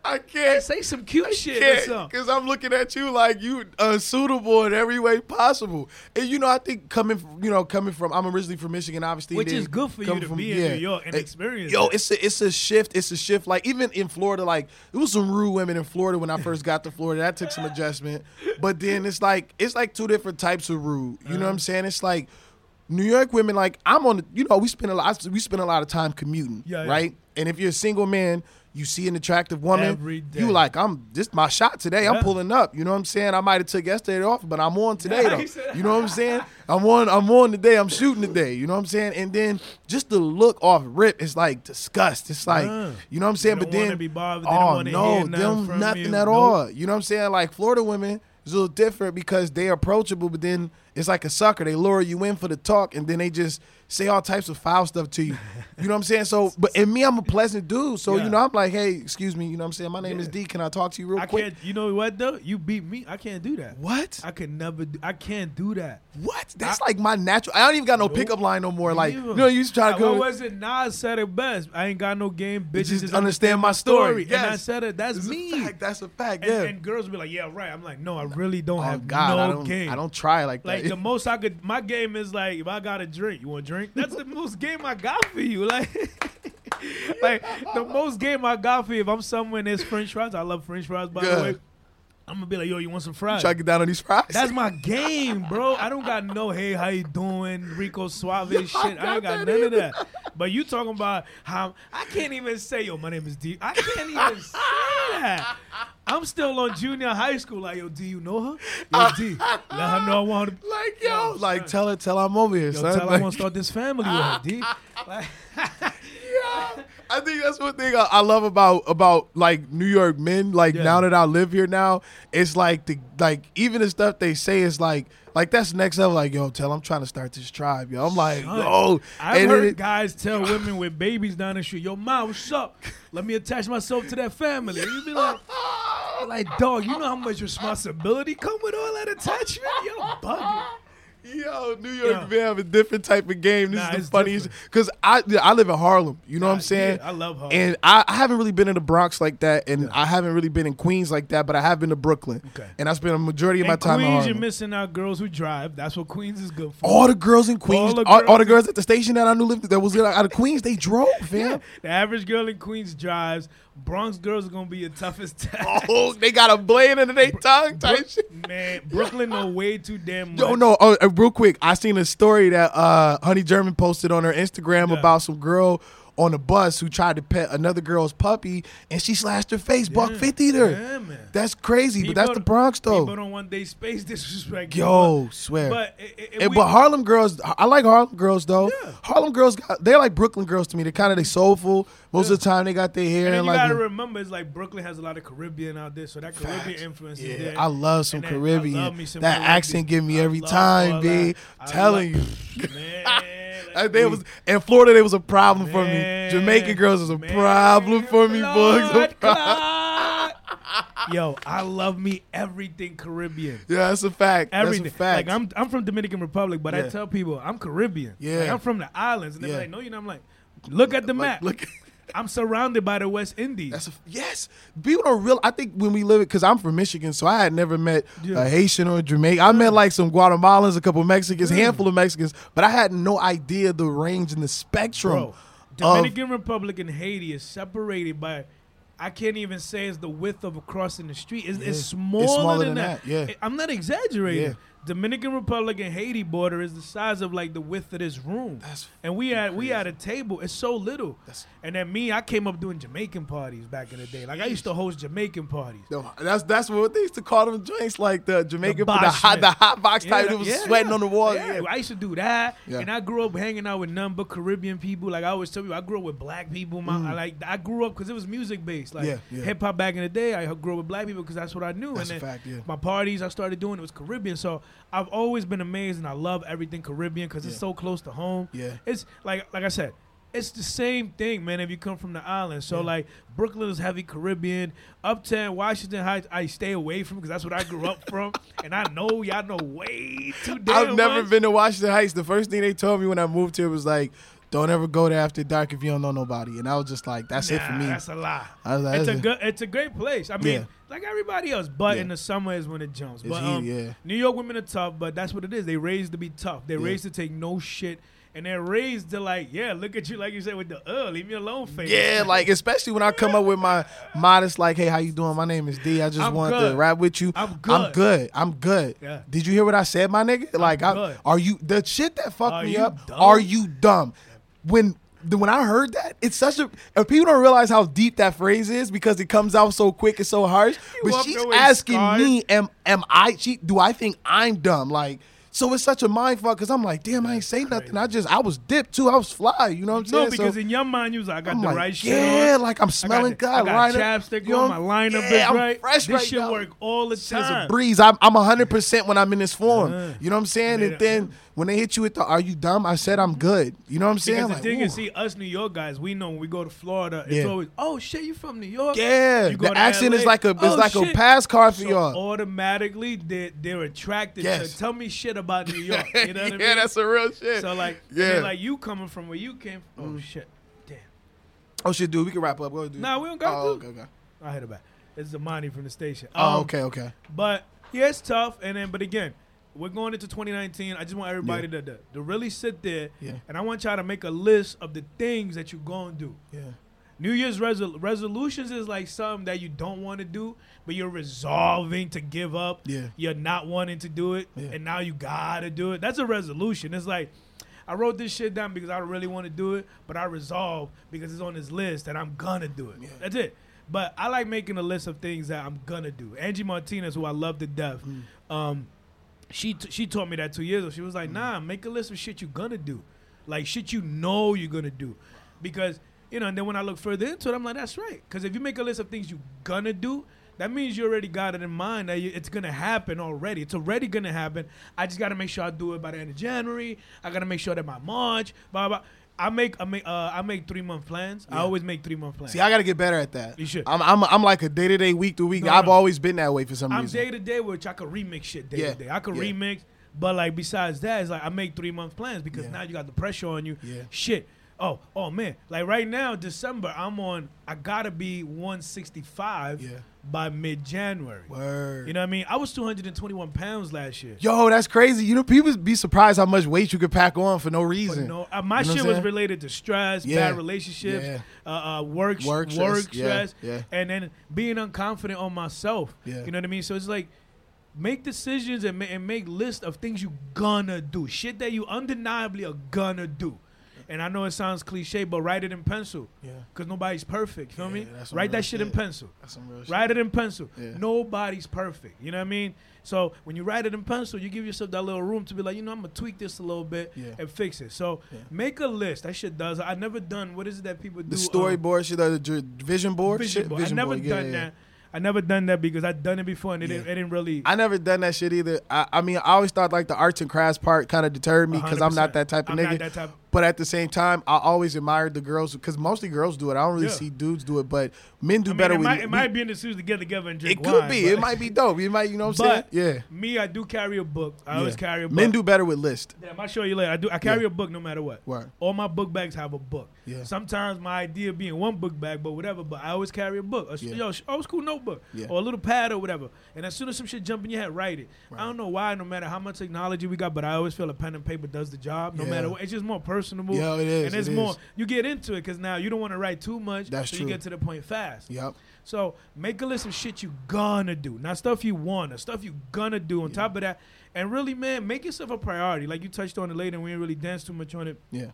I can't. Say some cute shit or something. because I'm looking at you like you uh, unsuitable in every way possible. And you know, I think coming, from, you know, coming from, I'm originally from Michigan, obviously, Which is good for you to from- be in yeah. New York and experience Yo, that. it's a, it's a shift. It's a shift. Like even in Florida, like it was some rude women in Florida when I first got to Florida. That took some adjustment. But then it's like it's like two different types rude. You know what Uh-huh. I'm saying? It's like. New York women, like I'm on, the, you know, we spend a lot, we spend a lot of time commuting, Yeah, yeah. right? And if you're a single man, you see an attractive woman, you like, I'm this my shot today. I'm pulling up. You know what I'm saying? I might have took yesterday off, but I'm on today Yeah, though. said- You know what I'm saying? I'm on. I'm on today. I'm shooting today. You know what I'm saying? And then just the look off rip is like disgust. It's like Yeah. you know what I'm saying. But then be bothered. They don't oh no, them nothing you. at Nope. all. You know what I'm saying? Like Florida women is a little different because they're approachable, but then it's like a sucker. They lure you in for the talk, and then they just say all types of foul stuff to you. You know what I'm saying? So, but in me, I'm a pleasant dude. So Yeah. you know, I'm like, hey, excuse me. You know what I'm saying? My name is D. Can I talk to you real I quick? can't. You know what though? You beat me. I can't do that. What? I can never. Do, I can't do that. What? That's like my natural. I don't even got no Nope. pickup line no more. Like Neither. you know, you used to try to go. What was it? Nas said it best. I ain't got no game. Bitches just just, understand my story. And I said it. That's It's a me. fact. That's a fact. And, Yeah. and girls be like, "Yeah, right." I'm like, "No, I really don't oh have God, no I don't. game." I don't try like that. Like the most I could, my game is like if I got a drink, you want a drink? That's the most game I got for you. Like, like the most game I got for you. If I'm somewhere and there's French fries, I love French fries. By Good. the way, I'm gonna be like, "Yo, you want some fries?" try to get down on these fries. That's my game, bro. I don't got no hey, how you doing, Rico Suave shit. I ain't got none of that. But you talking about how I can't even say, yo, my name is D. I can't even say that. I'm still on junior high school. Like, yo, D, you know her? Yo, D, let her know I want to. like yo, Yo, like son. tell her, tell her I'm over here, Yo, son. tell her I want to start this family with her, D. Like, yeah. I think that's one thing I, I love about about like New York men. Like Yeah. now that I live here now, it's like the like even the stuff they say is like like that's next level. Like yo, tell I'm trying to start this tribe. Yo, I'm like Son, yo, I've and heard it- guys tell women with babies down the street, yo, ma, what's up? Let me attach myself to that family. You be like, like, dog, you know how much responsibility come with all that attachment? Yo, bugging. Yo, New York Yo. man have a different type of game. This Nah, is the funniest because I I live in Harlem. You know what I'm saying? yeah, I love Harlem. And I, I haven't really been in the Bronx like that, and I haven't really been in Queens like that. But I have been to Brooklyn, Okay. and I spent a majority of my In time in Queens, you're missing out girls who drive. That's what Queens is good for. all the girls in Queens, the all, all the girls- girls at the station that I knew lived that was out of Queens, they drove, fam. The average girl in Queens drives. Bronx girls are gonna be your toughest test. Oh, they got a blade under their tongue type shit. Man, Brooklyn know way too damn much. Yo, no, oh, uh, real quick. I seen a story that uh, Honey German posted on her Instagram Yeah. about some girl on a bus who tried to pet another girl's puppy, and she slashed her face, buck Yeah. fifty her. Yeah, man. That's crazy, but that's the Bronx People though. don't want they space disrespect. Yo, swear. but it, it, And- we- but Harlem girls, I like Harlem girls though. Yeah. Harlem girls, got, they're like Brooklyn girls to me. They're kind of they soulful. Most Yeah. of the time, they got their hair and and you like. gotta remember, it's like Brooklyn has a lot of Caribbean out there, so that Caribbean Facts. influence yeah, is there. I love some And then I Caribbean. love me some that Caribbean. accent give me I every time, B. Telling you. Man, they was in Florida. There was a problem for me. Man, Jamaican girls was a man, problem for me, Lord. Yo, I love me everything Caribbean. Yeah, that's a fact. Everything. That's a fact. Like I'm, I'm from Dominican Republic, but I tell people I'm Caribbean. Yeah. Like, I'm from the islands, and they're Yeah. like, no, you know, I'm like, look at the Like, map. look. I'm surrounded by the West Indies. That's a, yes. People don't real. I think when we live it, because I'm from Michigan, so I had never met Yeah. a Haitian or a Jamaican. I met like some Guatemalans, a couple Mexicans, handful of Mexicans, but I had no idea the range and the spectrum. Bro, of- Dominican Republic and Haiti is separated by. I can't even say it's the width of a crossing the street. It's, Yeah. it's, It's smaller smaller than, than that. that, yeah. I'm not exaggerating. Yeah. Dominican Republic and Haiti border is the size of like the width of this room. That's and we had we had a table. It's so little. That's- and then me, I came up doing Jamaican parties back in the day. Like I used to host Jamaican parties. No, that's that's what they used to call them drinks, like the Jamaican, the, Boschman. hot the hot box type. Yeah, It was yeah, sweating yeah. on the wall. Yeah, I used to do that, and I grew up hanging out with none but Caribbean people. Like I always tell you, I grew up with black people. My, I like I grew up because it was music based, like Mm. Hip hop back in the day. I grew up with black people because that's what I knew. That's and a then fact, my parties I started doing it was Caribbean. So I've always been amazed, and I love everything Caribbean because it's so close to home. Yeah. it's like like I said. It's the same thing, man. If you come from the island, so Yeah. like Brooklyn is heavy Caribbean, Uptown, Washington Heights, I stay away from because that's what I grew up from, and I know y'all know way too damn I've never much. been to Washington Heights. The first thing they told me when I moved here was like, "Don't ever go there after dark if you don't know nobody." And I was just like, "That's it for me." That's a lie. I was like, It's a good. It's a great place. I mean, Yeah. like everybody else, but Yeah. in the summer is when it jumps. It's But um, yeah. New York women are tough, but that's what it is. They raised to be tough. They're Yeah. raised to take no shit, and they're raised to like, yeah, look at you, like you said with the uh, leave me alone face. Yeah, like especially when I come up with my modest, like, "Hey, how you doing? My name is D. I just I'm want good. to rap with you. I'm good. I'm good. I'm good. Yeah. Did you hear what I said, my nigga? Like, I, are you the shit that fucked Are me up? dumb? Are you dumb? When the, when I heard that, it's such a people don't realize how deep that phrase is because it comes out so quick and so harsh. But she's asking scarred. me, am am I? She do I think I'm dumb? Like. So it's such a mind fuck because I'm like, damn, I ain't say nothing. I just, I was dipped too. I was fly. You know what I'm saying? No, because so, in your mind you was like, I got I'm the like, right shit yeah, on. like I'm I smelling got, good. I got chapstick you know, on. My lineup yeah, is right. fresh this right shit now. work all the Shit's a time. breeze. I'm I'm 100 percent when I'm in this form. Yeah. You know what I'm saying? And then when they hit you with the "Are you dumb?" I said I'm good. You know what I'm saying? Because Like, the thing ooh. is, see, us New York guys, we know when we go to Florida, it's Yeah. always, oh shit, you from New York? yeah, You go the to accent is like a oh, like a pass card for So y'all. automatically they're, they're attracted Yes. to tell me shit about New York. You know what I mean? yeah, that's a real shit. so like, Yeah. like you coming from where you came. from. Oh Mm. shit, damn. oh shit, dude, we can wrap up. Go, dude. Nah, we don't got oh, to. Okay, okay. I hit it back. It's Zamani from the station. Oh, Um, okay, okay. But yeah, it's tough. And then, but again, we're going into 2019. I just want everybody to, to to really sit there, Yeah. and I want y'all to make a list of the things that you're gonna do. Yeah. New Year's resol- resolutions is like something that you don't want to do, but you're resolving to give up. Yeah. You're not wanting to do it, Yeah. and now you gotta do it. That's a resolution. It's like I wrote this shit down because I don't really want to do it, but I resolve because it's on this list that I'm gonna do it. Yeah. That's it. But I like making a list of things that I'm gonna do. Angie Martinez, who I love to death, Mm. um, she t- she taught me that two years ago. She was like, "Nah, make a list of shit you're gonna do, like shit you know you're gonna do, because you know." And then when I look further into it, I'm like, "That's right." Because if you make a list of things you're gonna do, that means you already got it in mind that you, it's gonna happen already. It's already gonna happen. I just gotta make sure I do it by the end of January. I gotta make sure that by March, blah blah. I make I make uh, I make three month plans. I always make three month plans. See, I got to get better at that. You should. I'm I'm I'm like a day to day, week to week. No, I've no. always been that way for some I'm reason. day to day, which I could remix shit day Yeah, to day. I could yeah. remix. But like besides that, it's like I make three month plans because Yeah. now you got the pressure on you. Yeah. Shit. Oh, oh man. Like right now, December, I'm on. I gotta be 165 Yeah. by mid January. Word. You know what I mean? I was 221 pounds last year. Yo, that's crazy. You know, people be surprised how much weight you could pack on for no But reason. no, uh, my You know shit was related to stress, Yeah. bad relationships, Yeah. uh, uh, work, Work stress, work yeah, stress, yeah. and then being unconfident on myself. Yeah. You know what I mean? So it's like make decisions and, ma- and make lists of things you gonna do, shit that you undeniably are gonna do. And I know it sounds cliche, but write it in pencil. Yeah. Cause nobody's perfect. You feel Yeah, me? Write that shit in pencil. That's some real shit. Write it in pencil. Yeah. Nobody's perfect. You know what I mean? So when you write it in pencil, you give yourself that little room to be like, you know, I'm gonna tweak this a little bit Yeah. and fix it. So make a list. That shit does. I never done. What is it that people do? The um, storyboard shit, uh, the vision board vision shit. board. I never board, done that. I never done that because I done it before and it, Yeah. didn't, it didn't really. I never done that shit either. I, I mean, I always thought like the arts and crafts part kind of deterred me because I'm not that type of I'm nigga. not that type. But at the same time, I always admired the girls because mostly girls do it. I don't really Yeah. see dudes do it, but men do I mean, better it with might, it we- might be in the suits to get together and drink It could wine, be. It might be dope. You might, you know what I'm saying? Yeah. me, I do carry a book. I always carry a book. Men do better with list. Damn, I'll show you later. I do. I carry Yeah. a book no matter what. Word. All my book bags have a book. Yeah. Sometimes my idea be in one book bag, but whatever. But I always carry a book, a Yeah. yo, old school notebook, Yeah. or a little pad or whatever. And as soon as some shit jump in your head, write it. I don't know why. No matter how much technology we got, but I always feel a pen and paper does the job. No Yeah. matter what, it's just more personable. Yeah, it is, And it's it more. is. You get into it because now you don't want to write too much. That's so true. You get to the point fast. Yep. So make a list of shit you gonna do, not stuff you want, or stuff you gonna do. On top of that, and really, man, make yourself a priority. Like you touched on it later, and we didn't really dance too much on it Yeah.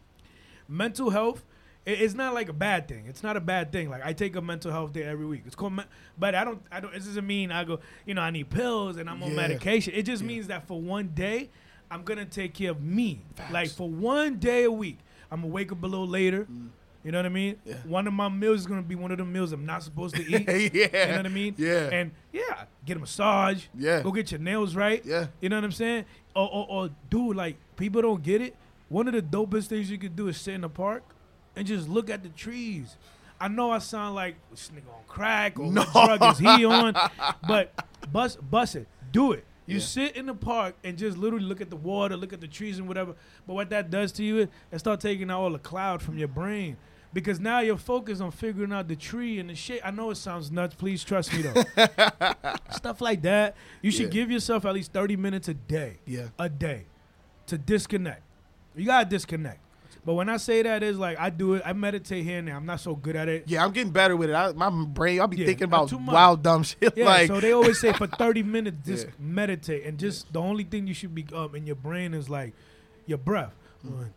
mental health it's not like a bad thing it's not a bad thing like i take a mental health day every week it's called me- but i don't i don't this doesn't mean i go you know i need pills and i'm on Yeah. medication it just Yeah. means that for one day i'm gonna take care of me Facts. like for one day a week i'm gonna wake up a little later mm. you know what i mean Yeah. one of my meals is gonna be one of the meals i'm not supposed to eat yeah. you know what I mean? Yeah. And yeah, get a massage. Yeah. Go get your nails right. Yeah. You know what I'm saying? Or, or, or dude, like people don't get it. One of the dopest things you can do is sit in the park and just look at the trees. I know I sound like this nigga on crack or what drug is he on, but bust bust it, do it. You Yeah. sit in the park and just literally look at the water, look at the trees and whatever. But what that does to you is it start taking out all the cloud from your brain. Because now you're focused on figuring out the tree and the shit. I know it sounds nuts. Please trust me though. Stuff like that. You should Yeah. give yourself at least 30 minutes a day Yeah. a day to disconnect. You gotta disconnect. But when I say that, is like I do it. I meditate here and there. I'm not so good at it. Yeah, I'm getting better with it. I, my brain, I'll be Yeah, thinking about wild, dumb shit. Yeah. like, so they always say for 30 minutes, just Yeah. meditate, and just the only thing you should be um in your brain is like your breath. One,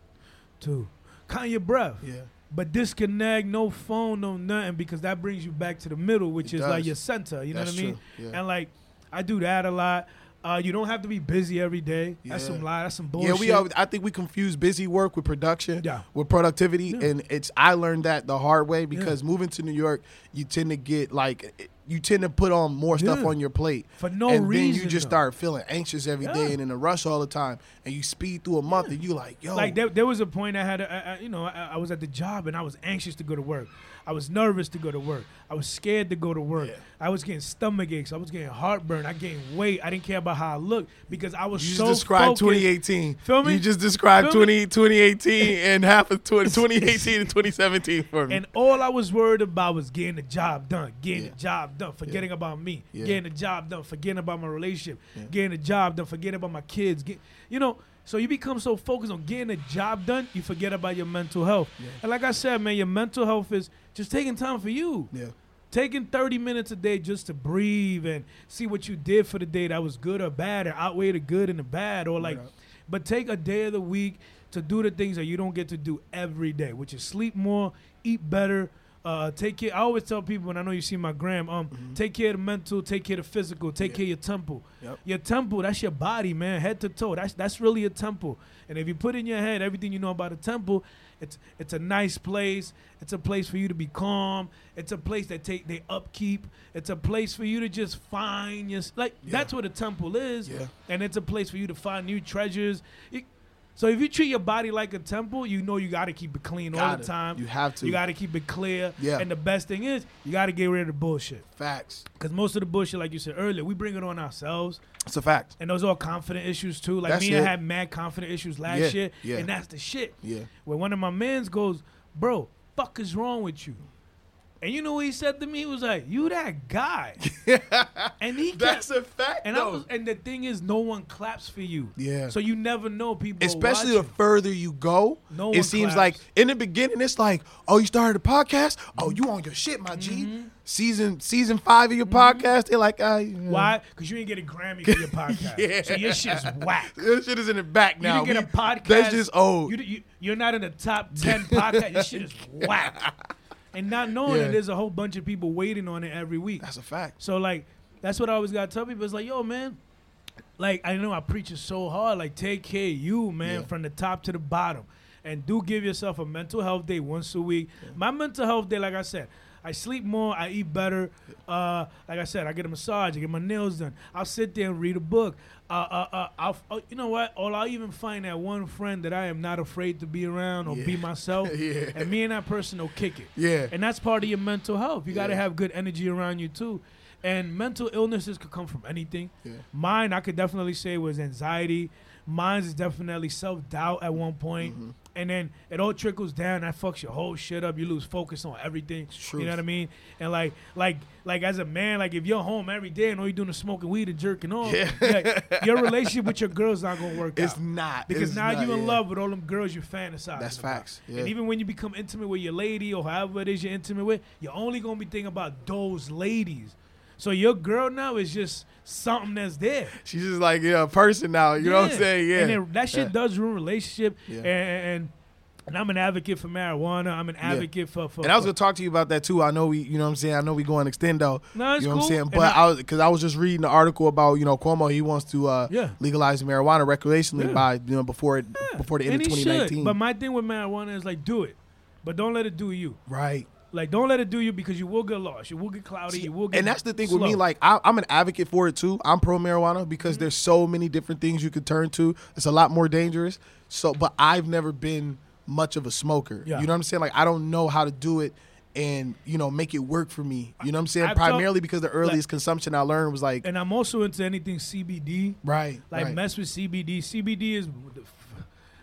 two, count your breath. yeah, But disconnect, no phone, no nothing, because that brings you back to the middle, which It is like your center. You know what I mean? yeah. And like, I do that a lot. Uh, you don't have to be busy every day. That's some lie. That's some bullshit. yeah. We, all, I think we confuse busy work with production, Yeah. with productivity, Yeah. and it's. I learned that the hard way because moving to New York, you tend to get like, you tend to put on more stuff Yeah. on your plate. for no and reason. then you just though. start feeling anxious every day Yeah. and in a rush all the time, and you speed through a month, and you like, yo, Like there, there was a point I had, a, I, I- you know, I, I was at the job and I was anxious to go to work. I was nervous to go to work. I was scared to go to work. Yeah. I was getting stomach aches. I was getting heartburn. I gained weight. I didn't care about how I looked because I was so. You just so described focused. 2018. Feel me? You just described 20, 2018 and half of 20, 2018 and 2017 for me. And all I was worried about was getting the job done, getting Yeah. the job done, forgetting about me, Yeah. getting the job done, forgetting about my relationship, Yeah. getting the job done, forgetting about my kids. Get, you know, so you become so focused on getting the job done, you forget about your mental health. Yeah. And like I said, man, your mental health is just taking time for you. yeah. Taking 30 minutes a day just to breathe and see what you did for the day that was good or bad or outweigh the good and the bad or like Right. but take a day of the week to do the things that you don't get to do every day, which is sleep more, eat better, uh, take care. I always tell people, and I know you see my gram, um, take care of the mental, take care of the physical, take Mm-hmm. Yeah. care of your temple. Yep. Your temple, that's your body, man, head to toe. That's that's really a temple. And if you put in your head everything you know about a temple, it's it's a nice place. It's a place for you to be calm. It's a place that take they upkeep. It's a place for you to just find your like Yeah. that's what a temple is. Yeah. And it's a place for you to find new treasures. It- So if you treat your body like a temple, you know you got to keep it clean all Gotta. the time. You have to. You got to keep it clear. Yeah. And the best thing is, you got to get rid of the bullshit. Facts. Because most of the bullshit, like you said earlier, we bring it on ourselves. It's a fact. And those are all confident issues too. Like That's me, I had mad confident issues last Yeah, year. yeah. And that's the shit. Yeah. Where one of my mans goes, Bro, fuck is wrong with you? And you know what he said to me? He was like, You that guy. and he kept, That's a fact. and I was and the thing is no one claps for you. Yeah. So you never know people Especially the further you go, No it seems claps. like in the beginning it's like, oh, you started a podcast. Oh, you on your shit, my G. Season season five of your podcast, they're like, uh, Why? Because you didn't get a Grammy for your podcast. Yeah. So your shit's whack. This shit is in the back now. You didn't get a podcast. That's just old. You, you, you're not in the top 10 podcast. Your shit is whack. And not knowing Yeah. that there's a whole bunch of people waiting on it every week. That's a fact. So, like, that's what I always got to tell people. It's like, yo, man, like, I know I preach it so hard. Like, take care of you, man, Yeah. from the top to the bottom. And do give yourself a mental health day once a week. My mental health day, like I said, I sleep more, I eat better. Uh, like I said, I get a massage, I get my nails done. I'll sit there and read a book. Uh, uh, uh, I'll, uh, you know what? Or I'll even find that one friend that I am not afraid to be around or be myself. Yeah. And me and that person will kick it. Yeah. And that's part of your mental health. You got to Yeah. have good energy around you too. And mental illnesses could come from anything. Yeah. Mine, I could definitely say, was anxiety. Mine is definitely self doubt at one point. Mm-hmm. And then it all trickles down. That fucks your whole shit up. You lose focus on everything. truth. You know what I mean? And like, like, like as a man, like if you're home every day and all you're doing is smoking weed and jerking off, Yeah. like, your relationship with your girl's not gonna work It's out. not Because It's now not, you in yeah. love with all them girls you fantasize. That's about. facts, yeah. And even when you become intimate with your lady or however it is you're intimate with, you're only gonna be thinking about those ladies. So your girl now is just something that's there. She's just like yeah, a person now. You know what I'm saying? Yeah. And then that shit Yeah. does ruin relationship. Yeah. And, and and I'm an advocate for marijuana. I'm an advocate for, for And I was gonna talk to you about that too. I know we, you know what I'm saying. I know we going extendo. No, it's you know what. I'm saying. But I- I, was because I was just reading the article about you know Cuomo. He wants to uh, Yeah. legalize marijuana recreationally Yeah. by you know before it before the end and of 2019. should. But my thing with marijuana is like do it. But don't let it do you. right. Like don't let it do you because you will get lost. You will get cloudy. you will get and that's the thing with me. Like I, I'm an advocate for it too. I'm pro marijuana because Mm-hmm. there's so many different things you could turn to. It's a lot more dangerous. So, but I've never been much of a smoker. Yeah. You know what I'm saying? Like I don't know how to do it and you know make it work for me. You know what I'm saying? I've told- Primarily because the earliest consumption I learned was like and I'm also into anything CBD. right, Like right. mess with CBD. CBD is the,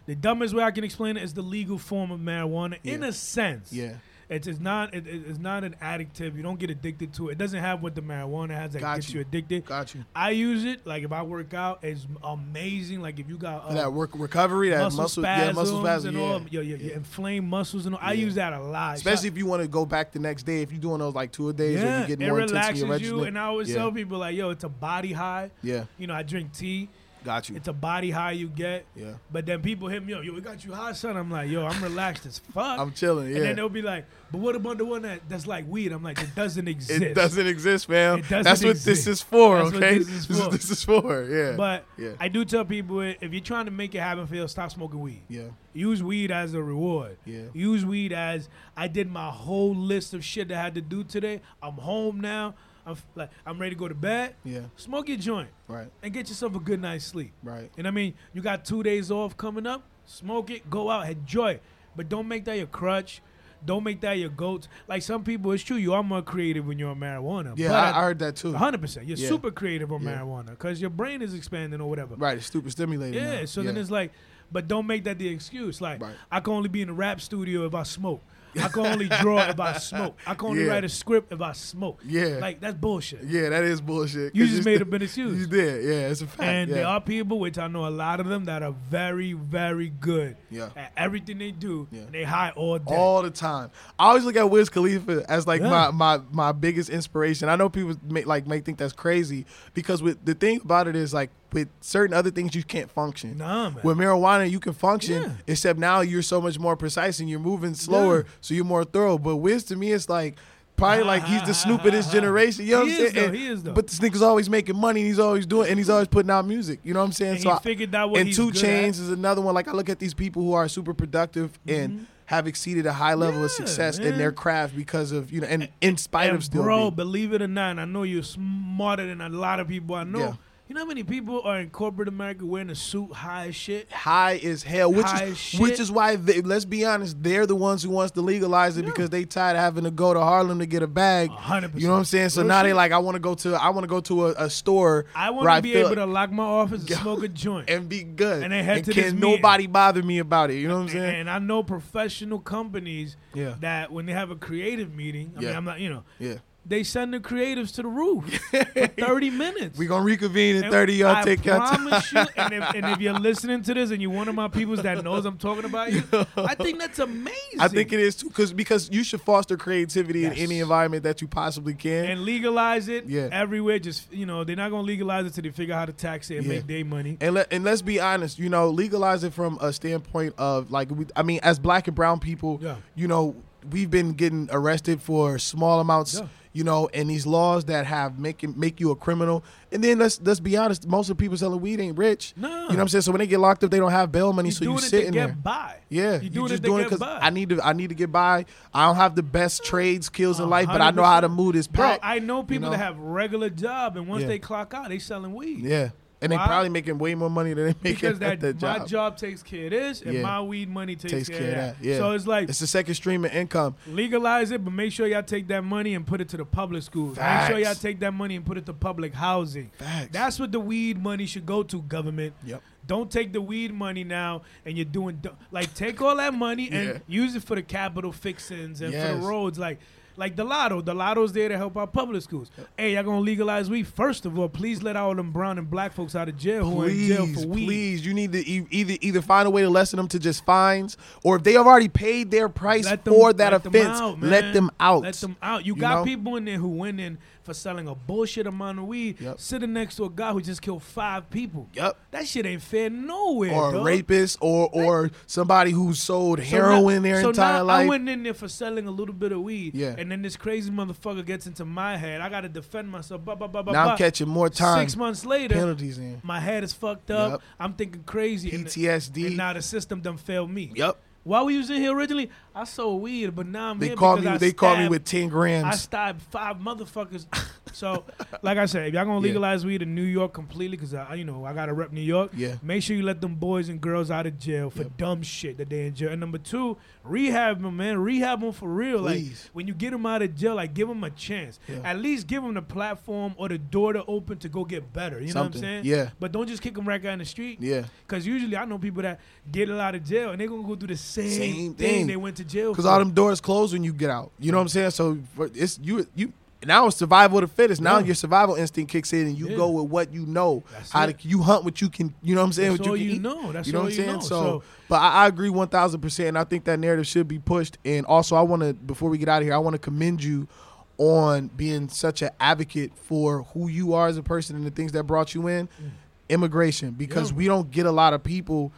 the dumbest way I can explain it is the legal form of marijuana in a sense. Yeah. It's, it's not it, it's not an addictive. You don't get addicted to it. It doesn't have what the marijuana has that Got gets you. you addicted. Got you. I use it like if I work out, it's amazing. Like if you got uh, that work recovery, that muscle, muscle, spasms yeah, muscle spasms, and yeah. all your, your, your inflamed muscles and all. I Yeah. use that a lot. Especially if you want to go back the next day, if you're doing those like two a days, or yeah, you get it more intense in relaxes your you. And I always yeah. tell people like, yo, it's a body high. yeah, You know, I drink tea. Got you. It's a body high you get. Yeah, But then people hit me up, yo, we got you high, son. I'm like, yo, I'm relaxed as fuck. I'm chilling. Yeah, And then they'll be like, but what about the one that, that's like weed? I'm like, it doesn't exist. It doesn't exist, fam. It doesn't That's what this is for, That's okay? this is This, is, for. this is for, yeah. But yeah, I do tell people if you're trying to make it happen for you, stop smoking weed. yeah, Use weed as a reward. Yeah. Use weed as I did my whole list of shit that I had to do today. I'm home now. I'm like I'm ready to go to bed. yeah. Smoke your joint Right, and get yourself a good night's sleep. right. And I mean, you got two days off coming up. Smoke it, go out, enjoy it. But don't make that your crutch. Don't make that your goats. Like some people, it's true. You are more creative when you're on marijuana. Yeah, I, I heard that too. 100%. You're Yeah. super creative on Yeah. marijuana because your brain is expanding or whatever. Right, it's stupid stimulating. Yeah, now. so then it's like, but don't make that the excuse. Like, Right. I can only be in the rap studio if I smoke. I can only draw if I smoke. I can only Yeah. write a script if I smoke. Yeah. Like, that's bullshit. yeah, that is bullshit. You just made up an excuse. You did, yeah. It's a fact. And yeah. there are people, which I know a lot of them, that are very, very good Yeah. at everything they do. Yeah. And they high all day. all the time. I always look at Wiz Khalifa as like my, my my biggest inspiration. I know people may like may think that's crazy because with the thing about it is like with certain other things you can't function. Nah, man. With marijuana you can function, Yeah. except now you're so much more precise and you're moving slower, Yeah. so you're more thorough. But Wiz to me it's like probably like he's the Snoop of this generation. You know He what I'm is, saying? though. He is, though. But this nigga's always making money. and He's always doing, and he's always putting out music. You know what I'm saying? And he I- figured out what and 2 Chainz at. is another one. Like I look at these people who are super productive and have exceeded a high level of Mm-hmm. Yeah, success in their craft because of you know, and in spite And of still bro, being- believe it or not, I know you're smarter than a lot of people I know. Yeah. You know how many people are in corporate America wearing a suit high as shit? high as hell, which High is shit. which is why they, let's be honest, they're the ones who wants to legalize it Yeah. because they tired of having to go to Harlem to get a bag. Hundred percent. You know what I'm saying? So Real now they like, I want to go to I want to go to a, a store I want to be able to lock my office and smoke a joint. and be good, And then head to can meeting. nobody bother me about it. You know what I'm saying? And I know professional companies Yeah. that when they have a creative meeting, I mean, Yeah. I'm not, you know, yeah, they send the creatives to the roof for 30 minutes. We're gonna reconvene in And 30. Y'all I take your time. promise you, and if, and if you're listening to this and you're one of my peoples that knows I'm talking about you, I think that's amazing. I think it is too, because because you should foster creativity Yes. in any environment that you possibly can. and legalize it Yeah. everywhere. Just you know, they're not gonna legalize it till they figure out how to tax it and Yeah. make their money. And let and let's be honest, you know, legalize it from a standpoint of like, we, I mean, as black and brown people, Yeah. you know, we've been getting arrested for small amounts, Yeah. You know, and these laws that have make make you a criminal. And then let's let's be honest, most of the people selling weed ain't rich. No. You know what I'm saying? So when they get locked up, they don't have bail money, You're so you doing it to sitting get there. by. Yeah, You're you doing just it doing it because. I need to. I need to get by. I don't have the best trade skills in life, but I know how to move this Bro, pack. I know people know? that have regular job, and once Yeah. they clock out, they selling weed. yeah, and they probably making way more money than they make Because at that that my job. job takes care of this, and Yeah. my weed money takes, Takes care, care of that. that, yeah. So it's like It's the second stream of income. legalize it, but make sure y'all take that money and put it to the public schools. Make sure y'all take that money and put it to public housing. Facts. That's what the weed money should go to, government. Yep. Don't take the weed money now and you're doing like take all that money and Yeah. use it for the capital fixings and for the roads. Like like the lotto. The lotto's there to help our public schools. Hey, y'all gonna legalize weed? First of all, please let all them brown and black folks out of jail who are in jail Please, for weed. please, you need to e- either either find a way to lessen them to just fines, or if they have already paid their price them- for that let them offense, out, let them out. Let them out. You, You got know? people in there who went in for selling a bullshit amount of weed, Yep. sitting next to a guy who just killed five people. Yep. That shit ain't fair nowhere. Or a dog. rapist, or or somebody who sold So heroin now- their so entire now life. I went in there for selling a little bit of weed. Yeah. And then this crazy motherfucker gets into my head. I gotta defend myself. Blah, blah, blah, blah, now blah. I'm catching more time Six months later, penalties in my head is fucked up. Yep. I'm thinking crazy. and- PTSD. And now the system done failed me. yep. While we was in here originally, I sold weed, but now I'm They here called because me. I They called me stabbed- with ten grams. I stabbed five motherfuckers. so, like I said, if y'all gonna legalize weed in New York completely, because I, you know, I gotta rep New York. Yeah. Make sure you let them boys and girls out of jail for Yep. dumb shit that they in jail. And number two, rehab them, man. Rehab them for real. Like when you get them out of jail, like give them a chance. Yeah. At least give them the platform or the door to open to go get better. You know what I'm saying? Yeah. But don't just kick them right out in the street. Yeah. Because usually I know people that get out of jail and they're gonna go through the same, Same thing. thing. they went to jail Because all them doors close when you get out. You know what I'm saying? So it's you you now it's survival of the fittest. Now Yeah. your survival instinct kicks in and you Yeah. go with what you know. That's how to you hunt what you can you know what I'm saying? That's what all you, you know. That's you know what I'm saying? know. So, So- but I, I agree one thousand percent. And I think that narrative should be pushed. And also, I want to before we get out of here, I want to commend you on being such an advocate for who you are as a person and the things that brought you in, mm. immigration. Because Yeah. we don't get a lot of people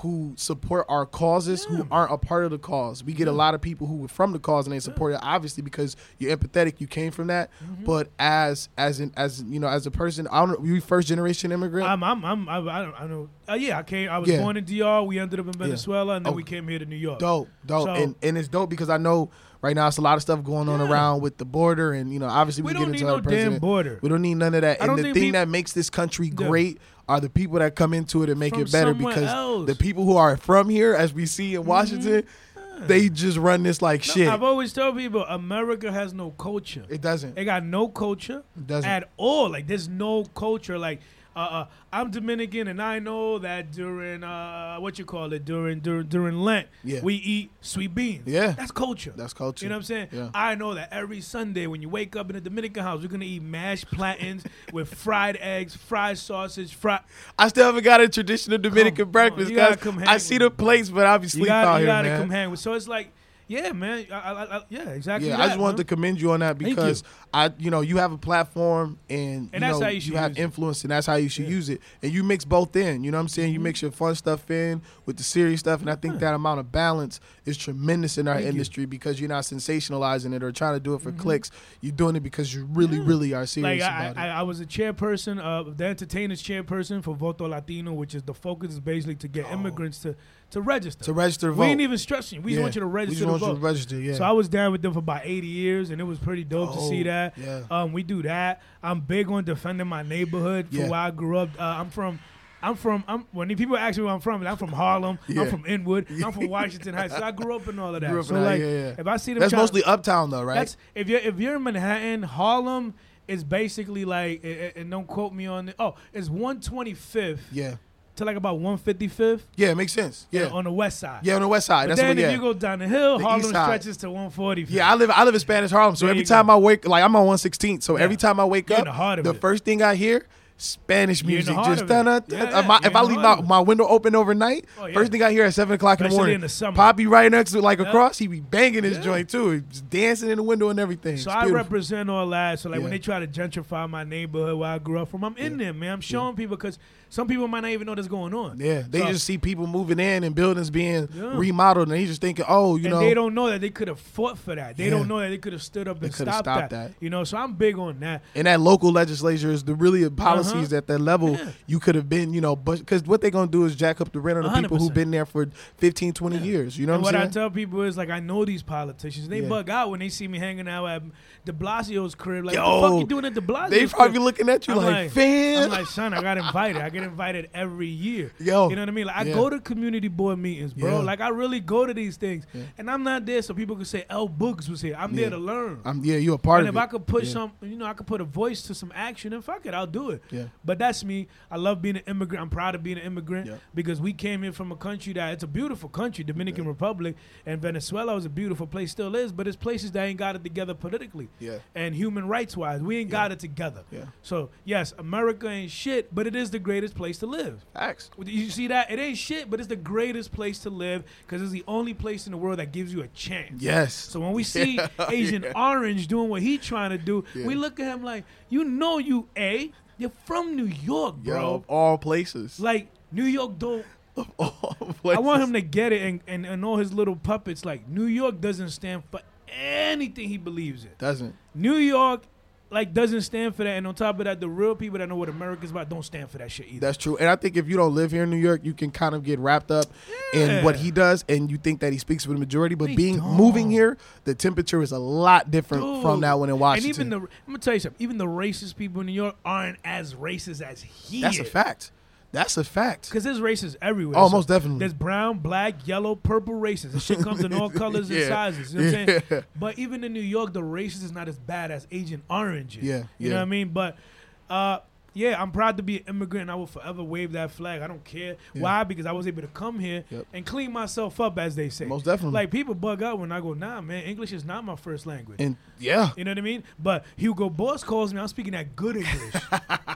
who support our causes Yeah. who aren't a part of the cause. We get a lot of people who were from the cause and they support it obviously because you're empathetic, you came from that. Mm-hmm. But as as an as you know as a person, I don't you first generation immigrant. I'm, I'm, I'm, I, I don't, I know. Uh, yeah, I came. I was Yeah. born in DR. We ended up in Venezuela, and then Oh. we came here to New York. dope, dope, So- and and it's dope because I know right now it's a lot of stuff going on Yeah. around with the border, and you know obviously we, we get don't into no damn border. We don't need none of that. I And the thing peop- that makes this country Yeah. great are the people that come into it and make From it better because else. the people who are from here, as we see in mm-hmm. Washington, they just run this like No, shit. I've always told people America has no culture. it doesn't. It got no culture It doesn't. at all. Like there's no culture. Like uh, uh, I'm Dominican, and I know that during uh, what you call it during during during Lent, Yeah. we eat sweet beans. Yeah. that's culture. That's culture. You know what I'm saying? Yeah. I know that every Sunday when you wake up in a Dominican house, we're gonna eat mashed plantains with fried eggs, fried sausage, fried. I still haven't got a traditional Dominican on, breakfast, gotta come I see the plates, but I be You sleep got out you here, gotta man. come hang with. So it's like, yeah, man. I, I, I, yeah, exactly. Yeah, that, I just wanted man. to commend you on that Thank you. because I, you know, you have a platform and, you And that's know, you should have use it. influence and that's how you should Yeah. Mm-hmm. use it. And you mix both in. You know what I'm saying? You mix your fun stuff in with the serious stuff, and I think that amount of balance is tremendous in our Thank you. Mm-hmm. industry because you're not sensationalizing it or trying to do it for clicks. You're doing it because you really, really are Like serious I, about I, it. I was a chairperson of the entertainers chairperson for Voto Latino, which is the focus is basically to get immigrants to to register. To register to we vote. ain't even stressing you. We just want you to We register just want Social vote. register, yeah. So I was down with them for about 80 years, and it was pretty dope to see Oh, that. yeah. Um, we do that. I'm big on defending my neighborhood for Yeah. where I grew up. Uh, I'm from. I'm from. I'm when people ask me where I'm from, I'm from Harlem. Yeah. I'm from Inwood. I'm from Washington Heights. So I grew up in all of that. So like, yeah, yeah. if I see them, That's trying- mostly uptown though, right? That's if you're if you're in Manhattan, Harlem is basically like, and- don't quote me on it. Oh, it's 125th yeah. to like about 155th. Yeah, it makes sense. Yeah. on the west side. yeah, on the west side. But That's then what, yeah. if you go down the hill, The Harlem stretches to 140. Yeah, I live I live in Spanish Harlem, so There every time go. I wake like I'm on 116th, so Yeah. every time I wake You're up, the it. first thing I hear Spanish You're in the music. Just of it. dun dun Yeah, dun. yeah, If I leave my, my window open overnight, Oh, yeah. first thing I hear at seven o'clock in the morning. in the summer. Poppy right next to like Yeah. across, he be banging his joint too, He's dancing in the window and everything. So It's I beautiful. represent all that. So like when they try to gentrify my neighborhood where I grew up from, I'm in there, man. I'm showing people because some people might not even know that's going on. Yeah, they So- just see people moving in and buildings being Yeah. remodeled, and they just thinking, oh, you and know, they don't know that they could have fought for that. They Yeah. don't know that they could have stood up They and stopped, stopped that. that. You know, so I'm big on that. and that local legislature is the really policies Uh-huh. at that level Yeah. you could have been you know but because what they're going to do is jack up the rent on the people who've been there for 15 20 years you know and what what i'm saying? What I tell people is like I know these politicians. They bug out when they see me hanging out at De Blasio's crib. Like, what Yo, the fuck you doing at De Blasio's they crib? probably looking at you like, like- fam I'm like, son, I got invited. I get invited every year. Yo, You know what I mean? Like I yeah. go to community board meetings, bro. Yeah. Like I really go to these things. Yeah. And I'm not there so people can say L Books was here. I'm there to learn. I'm, yeah you're a part and of if I could put some, you know, I could put a voice to some action, and fuck it, I'll do it. Yeah. But that's me. I love being an immigrant. I'm proud of being an immigrant because we came here from a country that it's a beautiful country, Dominican Republic, and Venezuela was a beautiful place, still is. But it's places that ain't got it together politically yeah and human rights wise. We ain't got it together. yeah So yes, America ain't shit, but it is the greatest place to live. facts You see that? It ain't shit, but it's the greatest place to live because it's the only place in the world that gives you a chance. yes So when we see Yeah, Agent yeah. Orange doing what he trying to do, Yeah. we look at him like, you know, you a, you're from New York, Yo, bro. of all places Like New York don't. Of all places. I want him to get it and, and and all his little puppets. Like New York doesn't stand for anything he believes in. doesn't New York. Like doesn't stand for that, and on top of that, the real people that know what America's about don't stand for that shit either. That's true. And I think if you don't live here in New York, you can kind of get wrapped up Yeah. in what he does and you think that he speaks for the majority. But They being don't. moving here, the temperature is a lot different Dude. from that one in Washington. And even the, I'm gonna tell you something. Even the racist people in New York aren't as racist as he That's a fact. That's a fact. Because there's races everywhere. Oh, So most definitely. There's brown, black, yellow, purple races. This shit comes in all colors and Yeah. sizes. You know what I'm saying? Yeah. But even in New York, the racist is not as bad as Agent Orange is. Yeah, You yeah. know what I mean? But uh, yeah, I'm proud to be an immigrant and I will forever wave that flag. I don't care. Yeah. Why? Because I was able to come here Yep. and clean myself up, as they say. Most definitely. Like people bug out when I go, nah, man, English is not my first language. and yeah. You know what I mean? But Hugo Boss calls me. I'm speaking that good English.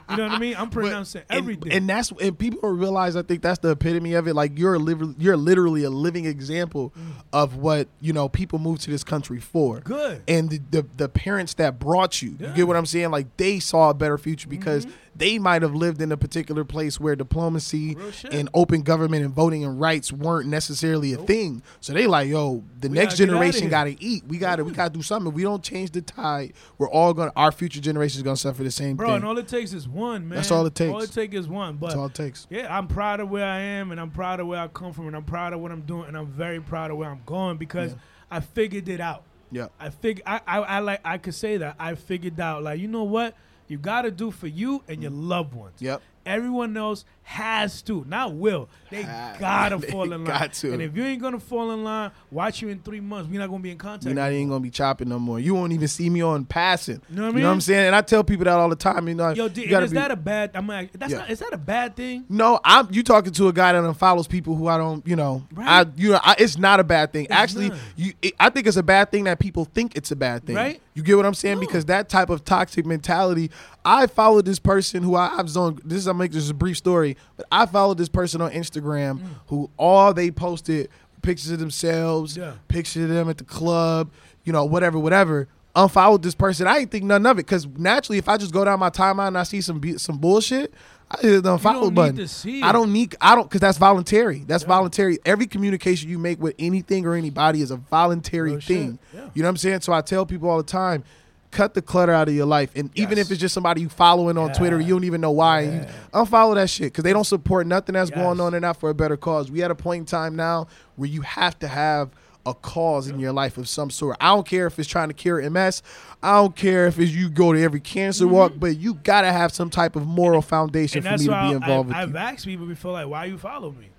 you know what I mean? I'm pronouncing and- everything. And, that's and people don't realize I think that's the epitome of it. Like you're a liv- you're literally a living example of what, you know, people move to this country for. Mm. good. And the, the the parents that brought you, you Yeah. Mm-hmm. get what I'm saying? Like they saw a better future because they might have lived in a particular place where diplomacy and open government and voting and rights weren't necessarily a Nope. thing. So they like, yo, the We next gotta generation gotta eat. We gotta we gotta do something. If we don't change the tide, we're all gonna our future generation is gonna suffer the same Bro, thing. and all it takes is one, man. That's all it takes. All it takes is one. But That's all it takes. yeah, I'm proud of where I am, and I'm proud of where I come from, and I'm proud of what I'm doing, and I'm very proud of where I'm going because Yeah. I figured it out. Yeah. I fig I, I I like I could say that I figured out like you know what you got to do for you and your mm. loved ones. Yep. Everyone else has to, not will. They gotta they fall in line. got to. And if you ain't gonna fall in line, watch you in three months. We're not gonna be in contact. You're not even gonna be chopping no more. You won't even see me on passing. You know what I mean? You know what I'm saying? And I tell people that all the time. You know, Yo, you D, is be- that a bad? I'm like, that's Yeah. not. Is that a bad thing? No, I'm you talking to a guy that unfollows people who I don't, you know, Right. I you know, I, it's not a bad thing. It's Actually, not. you it, I think it's a bad thing that people think it's a bad thing. Right. You get what I'm saying? Because that type of toxic mentality, I followed this person who I, I've zoned. This is I'm make this a brief story, but I followed this person on Instagram mm. who all they posted pictures of themselves, Yeah. pictures of them at the club, you know, whatever, whatever. Unfollowed this person. I didn't think none of it because naturally, if I just go down my timeline and I see some some bullshit, The unfollow need button. I don't need. I don't because that's voluntary. That's Yeah. voluntary. Every communication you make with anything or anybody is a voluntary shit. thing. Yeah. You know what I'm saying? So I tell people all the time, cut the clutter out of your life, and even if it's just somebody you following on Twitter, you don't even know why. and You unfollow that shit because they don't support nothing that's going on. They're not for a better cause. We at a point in time now where you have to have a cause in your life of some sort. I don't care if it's trying to cure MS. I don't care if it's you go to every cancer walk, but you gotta have some type of moral foundation Mm-hmm. and for me to be involved I, with I've asked people before, like, why you follow me?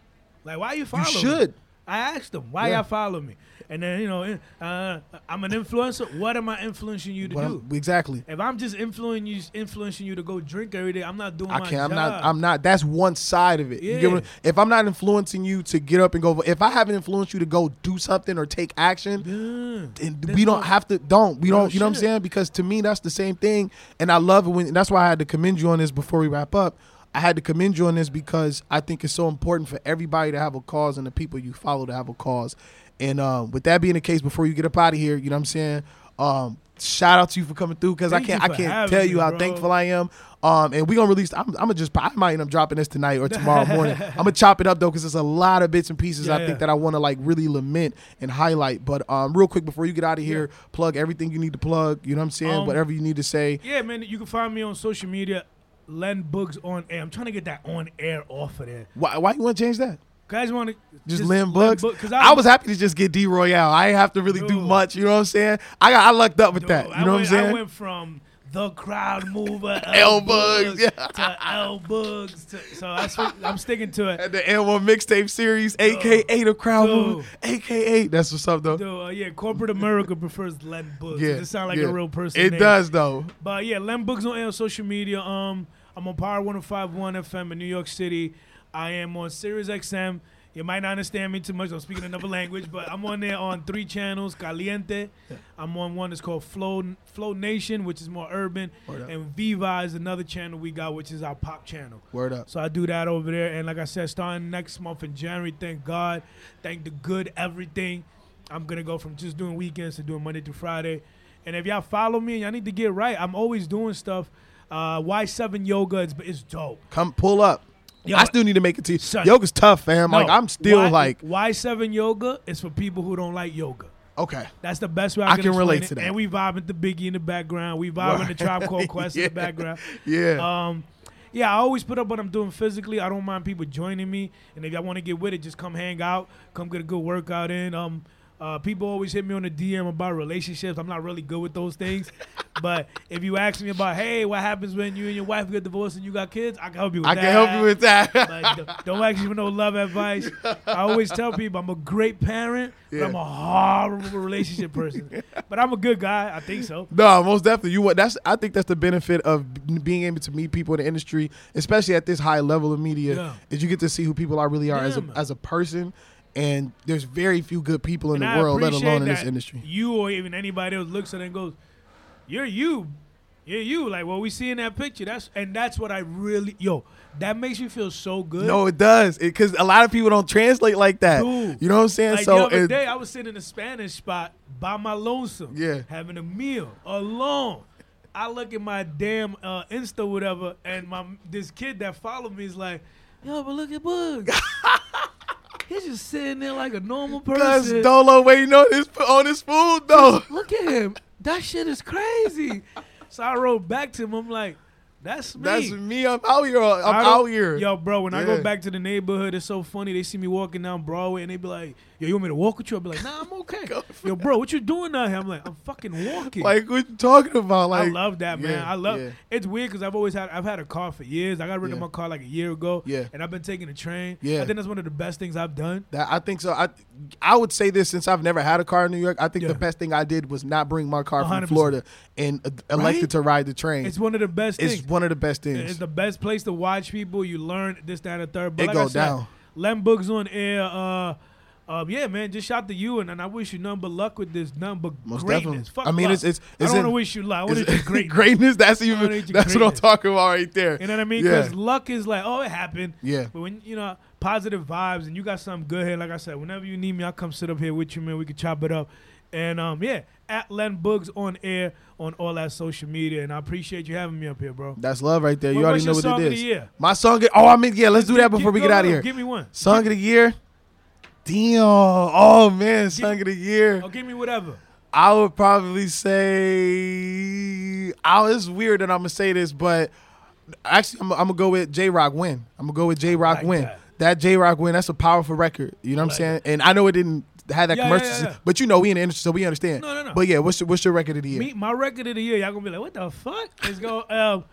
Like, why you follow You me? should. I asked them, why Yeah. y'all follow me? And then, you know, uh, I'm an influencer. What am I influencing you to do? I'm- exactly. If I'm just influencing you, influencing you to go drink every day, I'm not doing I can't. I'm not. I'm not. That's one side of it. Yeah. if I'm not influencing you to get up and go, if I haven't influenced you to go do something or take action, Yeah. There's we don't have to. Don't we No don't? You know what I'm saying? Because to me, that's the same thing, and I love it when. That's why I had to commend you on this before we wrap up. I had to commend you on this because I think it's so important for everybody to have a cause and the people you follow to have a cause. And um, with that being the case, before you get up out of here, you know what I'm saying? Um, shout out to you for coming through because I can't I can't tell me, you how bro. thankful I am. Um, and we gonna release. I'm, I'm gonna just I might end up dropping this tonight or tomorrow morning. I'm gonna chop it up though because there's a lot of bits and pieces I Yeah. think that I want to like really lament and highlight. But um, real quick before you get out of here, plug everything you need to plug. You know what I'm saying? Um, Whatever you need to say. Yeah, man, you can find me on social media, Len Boogs on air. I'm trying to get that on air off of there. Why, why you want to change that? Guys want to Just, Lynn Books. Because I, was happy to just get D Royale. I ain't have to really do much. You know what I'm saying? I got I lucked up with Dude, that. You I know what I'm saying? I went from the crowd mover L L Bugs, Bugs yeah. to L Bugs. To, so I I'm sticking to it. At the N1 mixtape series, aka the crowd Dude. move, aka that's what's up though. Dude, uh, yeah, corporate America prefers Len Boogs. Yeah, it just sound like yeah. a real person. It name. does though. But yeah, Lem Books on on social media. Um, I'm on Power 105.1 FM in New York City. I am on Sirius XM. You might not understand me too much. I'm speaking another language, but I'm on there on three channels. Caliente. I'm on one that's called Flow Flow Nation, which is more urban, Word up. and Viva is another channel we got, which is our pop channel. Word up. So I do that over there, and like I said, starting next month in January, thank God, thank the good everything. I'm gonna go from just doing weekends to doing Monday through Friday. And if y'all follow me, and y'all need to get right. I'm always doing stuff. Uh, Y7 yoga, it's, it's dope. Come pull up. Yo, I still need to make it to. Son. Yoga's tough, fam. like I'm still Y- like Y7 yoga is for people who don't like yoga. okay. That's the best way I, I can, relate it. to that. And we vibing to Biggie in the background. We vibing the Tribe Called Quest in the background. Yeah. Um, yeah, I always put up what I'm doing physically. I don't mind people joining me, and if y'all want to get with it, just come hang out, come get a good workout in. Um, uh, people always hit me on the DM about relationships. I'm not really good with those things, but if you ask me about, hey, what happens when you and your wife get divorced and you got kids, I can help you with I that. I can help you with that. Like, don't- don't ask me for no love advice. I always tell people I'm a great parent, but I'm a horrible relationship person. But I'm a good guy. I think so. No, most definitely. You what? That's I think that's the benefit of being able to meet people in the industry, especially at this high level of media, Yeah. is you get to see who people are really are as a man. as a person. And there's very few good people in And the I world, let alone in this industry. You or even anybody else looks at it and goes, "You're you, you're you." Like what we see in that picture. That's and that's what I really yo. That makes me feel so good. No, it does, because a lot of people don't translate like that. Dude. You know what I'm saying? Like so the other it- day, I was sitting in a Spanish spot by my lonesome, Yeah. having a meal alone. I look at my damn uh, Insta, whatever, and my this kid that followed me is like, "Yo, but look at Bugs. He's just sitting there like a normal person. Dolo waiting on his on his food though. Look at him. That shit is crazy." so I wrote back to him. I'm like, "That's me." That's me. I'm out here. I'm out here. Yo, bro, when I go back to the neighborhood, it's so funny. They see me walking down Broadway and they be like, Yo, you want me to walk with you? I'll be like, Nah, I'm okay. Yo, bro, what you doing out here? I'm like, I'm fucking walking. Like what you talking about? Like I love that, man. Yeah, I love yeah. It's weird because I've always had I've had a car for years. I got rid of my car like a year ago. Yeah. And I've been taking the train. Yeah. I think that's one of the best things I've done. That I think so. I I would say this since I've never had a car in New York. I think Yeah. the best thing I did was not bring my car from 100%. Florida and uh, elected Right? to ride the train. It's one of the best It's things. One of the best It's the best place to watch people. You learn this, that, and the third. But It like go said, down. Lem Books on air. Uh, uh, yeah, man. Just shout to you, and, and I wish you nothing but luck with this. Nothing but Most greatness. I mean, luck. it's it's I don't want to wish you luck. I want to great. greatness. That's even that's what I'm talking about right there. You know what I mean? Yeah. Because luck is like, oh, it happened. Yeah. But when you know positive vibes and you got something good here, like I said, whenever you need me, I'll come sit up here with you, man. We can chop it up. And um, yeah, at Len Boogs on air on all that social media, and I appreciate you having me up here, bro. That's love right there. You What- already know what song it of the year? My song. Oh, I mean, yeah. Let's do that before we get out of here. Give me one. Song of the year. Damn. Oh man, song of the year. Oh, give me whatever. I would probably say. I, it's weird that I'm gonna say this, but actually, I'm, I'm gonna go with Jay Rock win. I'm gonna go with Jay Rock like win. that. That Jay Rock win. That's a powerful record. You know what I'm like saying? And I know it didn't had that Yeah, commercial. yeah, yeah. But you know, we in the industry, so we understand. No, no, no. But yeah, what's your, what's your record of the year? Me, my record of the year, y'all gonna be like, what the fuck? It's go, um,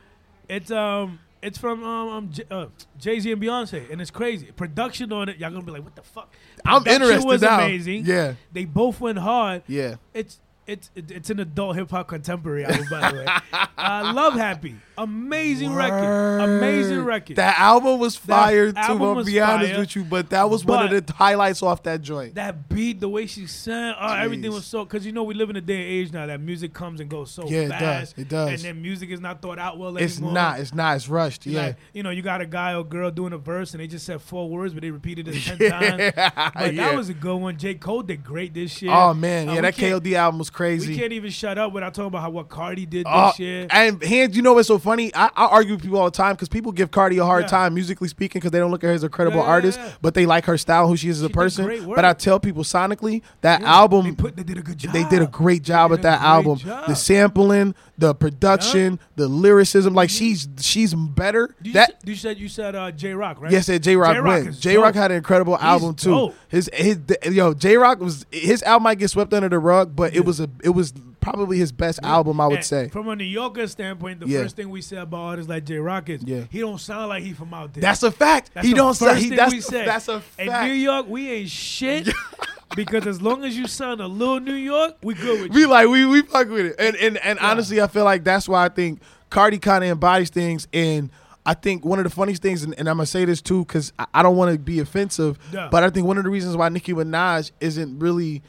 it's um, it's from um, um J- uh, Jay Z and Beyonce, and it's crazy. Production on it, y'all gonna be like, what the fuck? I'm Production interested was now. amazing. Yeah, They both went hard. yeah. It's it's it- it's an adult hip hop contemporary album, by the way. uh, Love Happy, amazing record, amazing record. That album was fire too. I'll be honest fire, with you, but that was one of the highlights off that joint. that beat, the way she sang, oh, everything was so. Because you know we live in a day and age now that music comes and goes so Yeah, it does, it does. And then music is not thought out well It's anymore. not. It's not. It's rushed. Yeah. Like, you know, you got a guy or girl doing a verse and they just said four words, but they repeated it ten Yeah, times. But yeah. that was a good one. J. Cole did great this year. Oh man, Uh, yeah, that KOD album was We can't even shut up without talking about how what Cardi did Oh, this year. and hands, you know what's so funny? I, I argue with people all the time because people give Cardi a hard Yeah. time musically speaking because they don't look at her as a credible Yeah, yeah, artist, but they like her style, who she is as a person. But I tell people sonically that album, they put they did a good job. they did a great job with that album. job. The sampling, the production, the lyricism, like she's she's better. You, that said, you said you said uh, Jay Rock, right? Yes, Jay Rock Jay Rock went. Jay Rock had an incredible album too. dope. His his yo Jay Rock was his album might get swept under the rug, but it was a it was probably his best album I would And say. From a New Yorker standpoint, the Yeah. first thing we say about artists like Jay Rock is Yeah. he don't sound like he from out there. That's a fact. That's he don't sound. say he, thing that's we that's a In New. York, we ain't shit. because as long as you sound a little New York, we good with you. We you. like we we fuck with it, and and and Yeah. honestly, I feel like that's why I think Cardi kind of embodies things, and I think one of the funniest things, and, and I'm gonna say this too, because I, I don't want to be offensive, Yeah. but I think one of the reasons why Nicki Minaj isn't really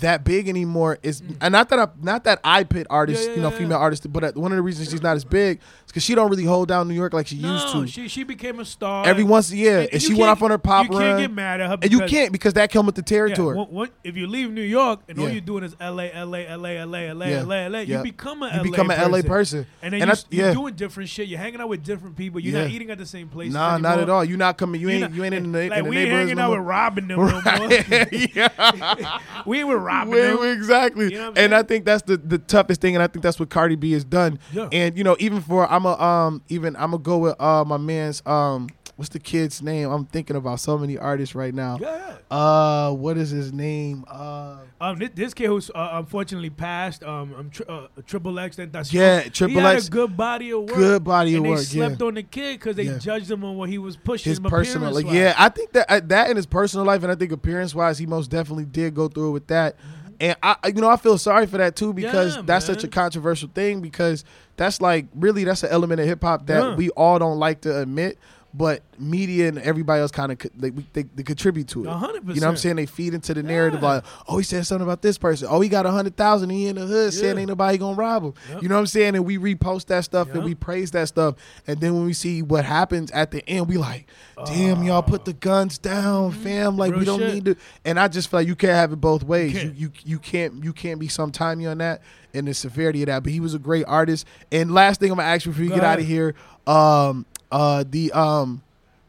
that big anymore is, Mm. and not that I not that I pit artists, Yeah, yeah, you know, yeah, female artists, but one of the reasons she's not as big is because she don't really hold down New York like she used to. she she became a star Every once, a year, and, you she went off on her pop You can't get mad at her. and you can't because that come with the territory. one- one- if you leave New York and all you're doing is LA, LA, LA, LA, LA, LA, LA, you become a you LA become an LA person. And then And you, you're doing different shit. You're hanging out with different people. You're not eating at the same place. Nah, not at all. You're not coming. You ain't. you ain't in the, like we hanging out with Robin them no more. yeah. we with Robin We- them. we- exactly. You know and I think that's the, the toughest thing, and I think that's what Cardi B has done. Yeah. And you know, even for I'm a um even I'm gonna go with uh my man's um what's the kid's name? I'm thinking about so many artists right now. Yeah. Uh, what is his name? Uh, Um, this, this kid who's uh, unfortunately passed, um, um tri- uh, Triple X, that's Yeah, he Triple had X. a good body of work. Good body of and work, They slept yeah. on the kid because they Yeah. judged him on what he was pushing. his personal, like, yeah, I think that uh, that in his personal life, and I think appearance wise, he most definitely did go through it with that. And I, you know, I feel sorry for that too because Yeah, that's such a controversial thing because that's like really that's an element of hip hop that we all don't like to admit, but media and everybody else kind of they, they, they contribute to it. A hundred You know what I'm saying? They feed into the narrative Yeah. like, oh, he said something about this person. Oh, he got a hundred thousand. He in the hood saying ain't nobody gonna rob him. Yep. You know what I'm saying? And we repost that stuff and we praise that stuff. And then when we see what happens at the end, we like, damn, y'all put the guns down, fam. Like we don't shit. need to. And I just feel like you can't have it both ways. You can't. you you can't you can't be some timey on that and the severity of that. But he was a great artist. And last thing I'm gonna ask you before you Go get out of here, um, uh, the um,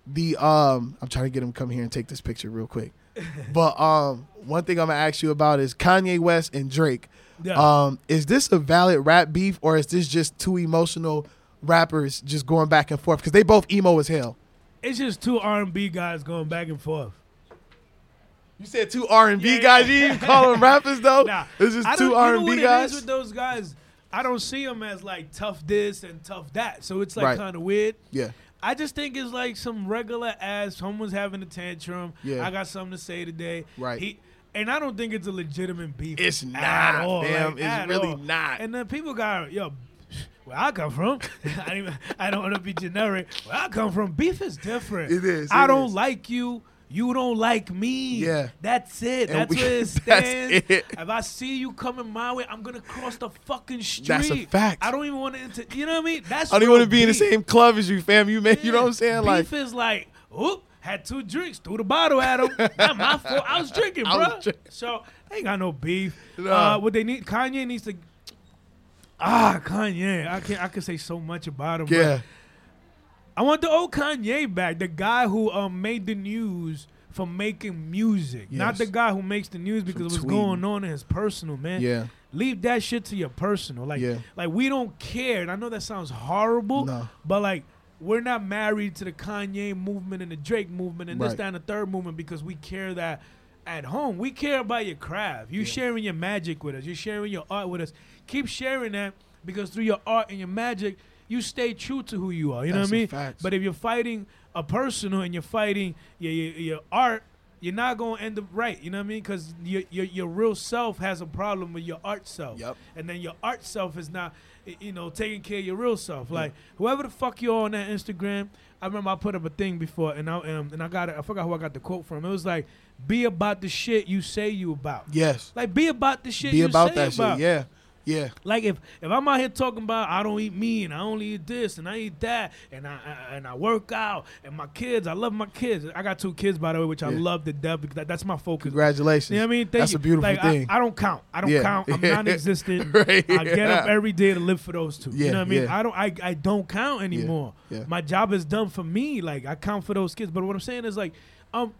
the um, I'm trying to get him to come here and take this picture real quick. but um, one thing I'm gonna ask you about is Kanye West and Drake. Yeah. Um, is this a valid rap beef or is this just two emotional rappers just going back and forth because they both emo as hell? It's just two R and B guys going back and forth. You said two R and B guys. You even call them rappers though? Nah, it's just I two R and B guys. with those guys. I don't see him as like tough this and tough that. So it's like Right. kind of weird. Yeah, I just think it's like some regular ass. Someone's having a tantrum. Yeah. I got something to say today. Right. He, and I don't think it's a legitimate beef. It's at not, all, fam. like, It's really all. not. And then people got yo. Where I come from, I, don't even- I don't want to be generic. Where I come from, beef is different. It is, I don't is. like you. You don't like me. Yeah. That's it. And That's we- where it that's stands. it. If I see you coming my way, I'm gonna cross the fucking street. That's a fact. I don't even want to. Inter- you know what I mean? That's I don't even want to be in the same club as you, fam. You make, you know what I'm saying? Like, beef is like, oop, had two drinks, threw the bottle at him. Not my fault. I was drinking, bro. was drinking. So they ain't got no beef. Nah. Uh, what they need, Kanye needs to. Ah, Kanye. I can I can say so much about him. yeah, I want the old Kanye back, the guy who um made the news for making music, not the guy who makes the news because of what's going on in his personal man. yeah, Leave that shit to your personal. Like, Yeah. like we don't care. And I know that sounds horrible, No. but like we're not married to the Kanye movement and the Drake movement and this, that, and the third movement because we care that at home. We care about your craft. You sharing your magic with us. You're sharing your art with us. Keep sharing that because through your art and your magic, you stay true to who you are. You know what I mean? fact. But if you're fighting a personal and you're fighting your, your, your art, you're not gonna end up right. You know what I mean? Because your, your your real self has a problem with your art self. Yep. And then your art self is not, you know, taking care of your real self. Like whoever the fuck you are on that Instagram. I remember I put up a thing before, and I um, and I got it. I forgot who I got the quote from. It was like, "Be about the shit you say you about." Yes. Like, be about the shit Be you about that about. shit. Yeah. Yeah. Like if if I'm out here talking about I don't eat meat and I only eat this and I eat that and I, I and I work out and my kids I love my kids I got two kids by the way which I love to death because that, that's my focus. Congratulations. You know what I mean? Thank That's you. a beautiful like, thing. I, don't count. I don't Yeah. count. I'm non-existent. Right, I get up every day to live for those two. you know what I mean? yeah. I don't. I, I don't count anymore. yeah. My job is done for me. Like I count for those kids. But what I'm saying is like, um,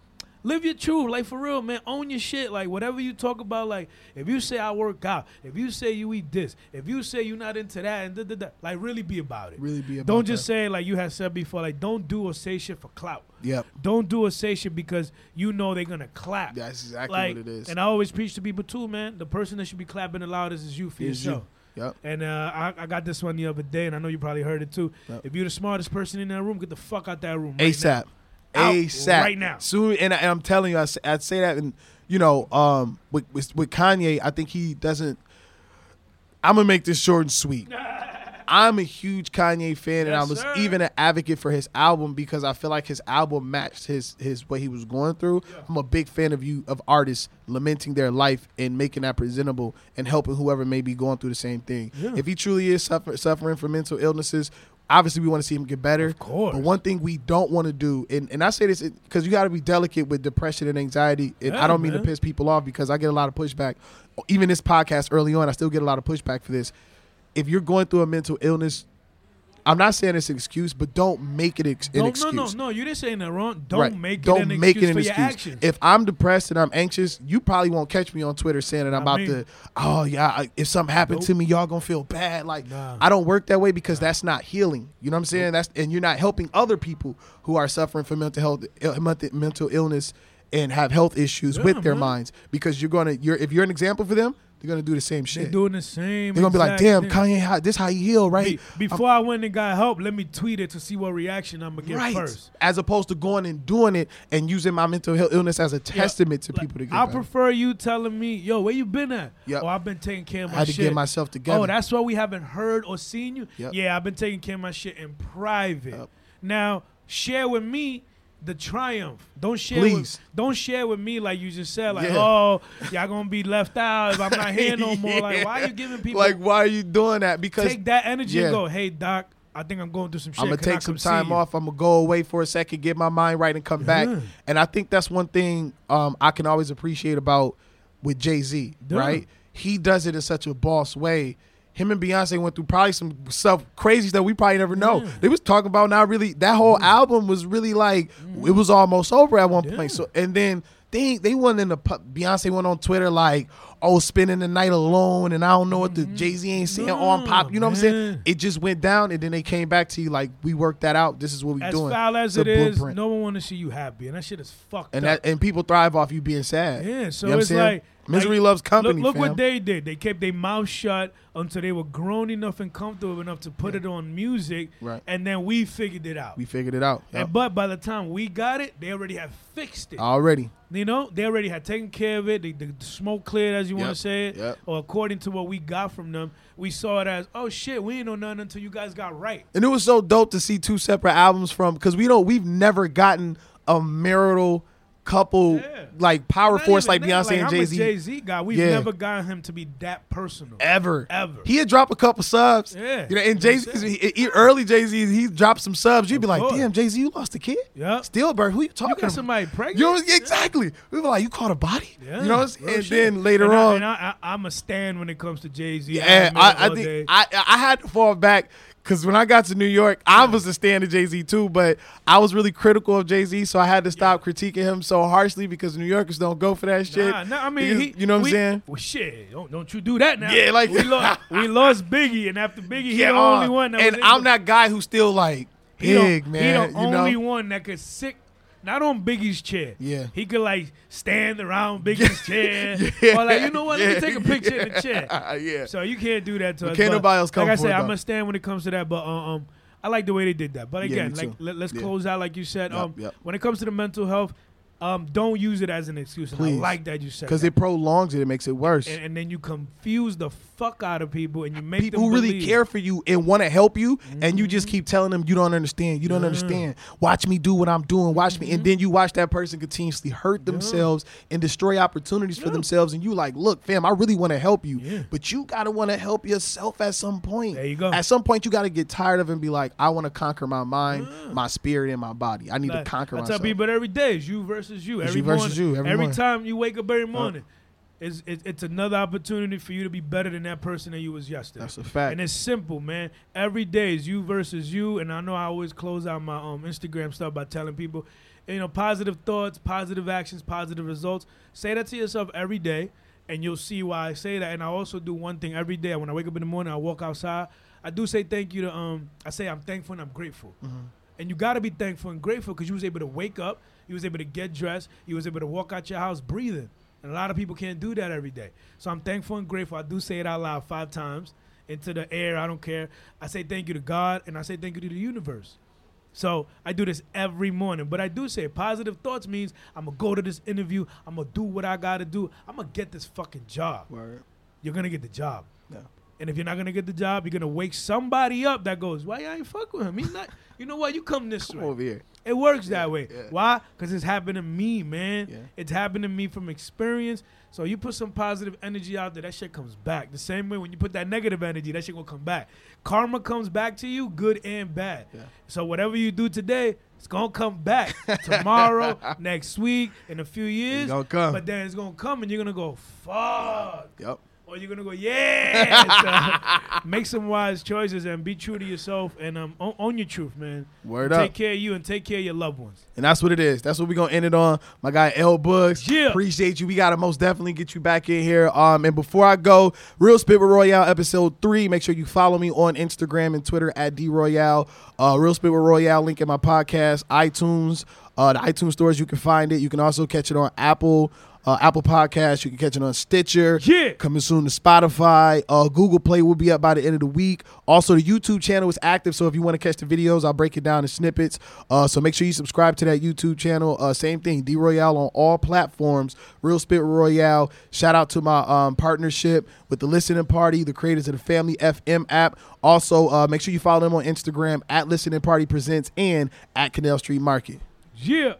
live your truth. Like for real, man. Own your shit. Like whatever you talk about. Like if you say I work out, if you say you eat this, if you say you're not into that, and da, da, da, like really be about it. Really be about it. Don't just that. say like you had said before. Like don't do or say shit for clout. Yep. Don't do or say shit because you know they're gonna clap That's exactly like, what it is. And I always preach to people too, man. The person that should be clapping the loudest is you for Is yourself. you. Yep. And uh, I, I got this one the other day, and I know you probably heard it too. Yep. If you're the smartest person in that room, get the fuck out that room. ASAP. ASAP. right now. Soon, and, I, and I'm telling you, I say, I'd say that, and you know, um, with, with with Kanye, I think he doesn't. I'm gonna make this short and sweet. I'm a huge Kanye fan, and I was sir. even an advocate for his album because I feel like his album matched his his what he was going through. I'm a big fan of you of artists lamenting their life and making that presentable and helping whoever may be going through the same thing. Yeah. If he truly is suffer, suffering from mental illnesses, obviously we want to see him get better. Of course. But one thing we don't want to do, and, and I say this because you got to be delicate with depression and anxiety. And Yeah, I don't mean to piss people off because I get a lot of pushback. Even this podcast early on, I still get a lot of pushback for this. If you're going through a mental illness, I'm not saying it's an excuse, but don't make it ex- an Don't, excuse. no, no, no. You didn't say that wrong. Don't Right. make Don't it an make excuse it an for excuse. your actions. If I'm depressed and I'm anxious, you probably won't catch me on Twitter saying that I'm I about mean- to. Oh yeah, I- if something happened Nope. to me, y'all gonna feel bad. Like Nah. I don't work that way because that's not healing. You know what I'm saying? That's and you're not helping other people who are suffering from mental health, mental- mental illness, and have health issues Yeah, with their man. minds. Because you're gonna, you're if you're an example for them, they're gonna do the same shit. They're doing the same. They're gonna be like, damn, thing. Kanye, how, this how you heal, right? Be- before I went and got help, let me tweet it to see what reaction I'm gonna get right. first. As opposed to going and doing it and using my mental health illness as a testament to Like, people to get I better. prefer you telling me, "Yo, where you been at?" Yep. Oh, I've been taking care of I my had to shit. get myself together. Oh, that's why we haven't heard or seen you. Yep. Yeah, I've been taking care of my shit in private. Yep. Now share with me the triumph. Don't share. Please. With, don't share with me like you just said. Like, Yeah. oh, y'all gonna be left out if I'm not here no more. Like, why are you giving people like why are you doing that? Because take that energy Yeah. and go, hey doc, I think I'm going through some shit. I'm gonna take some time off. I'm gonna go away for a second, get my mind right, and come back. And I think that's one thing um, I can always appreciate about with Jay Z. Right? He does it in such a boss way. Him and Beyonce went through probably some stuff crazy stuff we probably never know. Yeah. They was talking about not really that whole mm. album was really like mm. it was almost over at one Yeah. point. So and then they they went in the Beyonce went on Twitter like oh spending the night alone and I don't know what the mm-hmm. Jay Z ain't saying on pop. You know what I'm saying? It just went down and then they came back to you like we worked that out. This is what we As doing. foul as it is, blueprint. no one want to see you happy, and that shit is fucked and up. that and people thrive off you being sad. Yeah, so You know what I'm it's like misery like, loves company. Look, look what they did. They kept their mouth shut until they were grown enough and comfortable enough to put it on music, Right. and then we figured it out. we figured it out And but by the time we got it, they already had fixed it. already. You know, they already had taken care of it. They, the smoke cleared, as you want to say it, yep. or according to what we got from them, we saw it as, oh shit, we ain't know nothing until you guys got right. And it was so dope to see two separate albums from because we don't we've never gotten a marital couple Yeah. like power Not force like Beyonce and Jay Z. Jay Z guy. We've Yeah. never gotten him to be that personal. ever. Ever. He had dropped a couple subs. Yeah. You know, and Jay Z early Jay Z, he dropped some subs. You'd be like, course. damn, Jay Z, you lost a kid. Yeah. Stillberg, who you You talking got about? somebody pregnant? You know, exactly. We were like, you caught a body. Yeah, You know, what I'm saying? real and shit. then later And I- on, and I, I, I'm a stand when it comes to Jay Z. Yeah, I, I think I I had to fall back because when I got to New York, I was a stand of Jay Z too, but I was really critical of Jay Z, so I had to stop critiquing him so harshly because New Yorkers don't go for that shit. Nah, nah, I mean, Because- he, you know what we, I'm saying? Well, shit, don't, don't you do that now? Yeah, like- we lost, we lost Biggie, and after Biggie, he the uh, only one. That and I'm that guy who's still like big, man. He the you only know? one that could sit not on Biggie's chair. Yeah. He could like stand around Biggie's chair, Yeah. or like you know what? Let me take a picture in the chair. yeah. So you can't do that to But us. can't nobody else come Like I said, I'm gonna stand when it comes to that. But uh, um, I like the way they did that. But again, like let, us close out like you said. Yep, Um, yep. when it comes to the mental health, um, don't use it as an excuse. And I Please. like that you said Because it prolongs it, it makes it worse. and, and then you confuse the fuck out of people, and you make People who really believe. care for you and want to help you, and you just mm-hmm. keep telling them you don't understand. You don't Yeah. understand. Watch me do what I'm doing. Watch me, and mm-hmm. then you watch that person continuously hurt themselves and destroy opportunities for themselves. And you like, look, fam, I really want to help you, Yeah. but you gotta want to help yourself at some point. There you go. At some point, you got to get tired of it and be like, I want to conquer my mind, my spirit, and my body. I need Like, to conquer I myself. tell people every day is you versus you. It's Every you versus morning, you, every morning. time you wake up every morning, it's, it's it's another opportunity for you to be better than that person that you was yesterday. That's a fact. And it's simple, man. Every day is you versus you. And I know I always close out my um, Instagram stuff by telling people, you know, positive thoughts, positive actions, positive results. Say that to yourself every day, and you'll see why I say that. And I also do one thing every day. When I wake up in the morning, I walk outside. I do say thank you to um. I say I'm thankful and I'm grateful. And you got to be thankful and grateful because you was able to wake up, you was able to get dressed, you was able to walk out your house breathing. And a lot of people can't do that every day. So I'm thankful and grateful. I do say it out loud five times into the air. I don't care. I say thank you to God and I say thank you to the universe. So I do this every morning. But I do say positive thoughts means I'm going to go to this interview. I'm going to do what I got to do. I'm going to get this fucking job. Word. You're going to get the job. Yeah. And if you're not gonna get the job, you're gonna wake somebody up that goes, "Why you ain't fuck with him? He's not. You know what? You come this Come way. over here. It works that way. yeah. Why? Because it's happened to me, man. Yeah. It's happened to me from experience. So you put some positive energy out there, that shit comes back. The same way when you put that negative energy, that shit gonna come back. Karma comes back to you, good and bad. Yeah. So whatever you do today, it's gonna come back tomorrow, next week, in a few years. But then it's gonna come, and you're gonna go, fuck Yep. Or you're gonna go, yeah. So, make some wise choices and be true to yourself and um, own, own your truth, man. Word take up. care of you and take care of your loved ones. And that's what it is. That's what we're gonna end it on. My guy L Bugs. Yeah. Appreciate you. We gotta most definitely get you back in here. Um, and before I go, Real Spit with Royale episode three. Make sure you follow me on Instagram and Twitter at D Royale. Uh, Real Spit with Royale, link in my podcast, iTunes, uh, the iTunes stores. You can find it. You can also catch it on Apple. Uh, Apple Podcasts. You can catch it on Stitcher. Yeah. Coming soon to Spotify. Uh, Google Play will be up by the end of the week. Also, the YouTube channel is active, so if you want to catch the videos, I'll break it down in snippets. Uh, so make sure you subscribe to that YouTube channel. Uh, same thing, D Royale on all platforms. Real Spit Royale. Shout out to my um, partnership with the Listening Party, the creators of the Family FM app. Also, uh, make sure you follow them on Instagram at Listening Party Presents and at Canal Street Market. Yeah.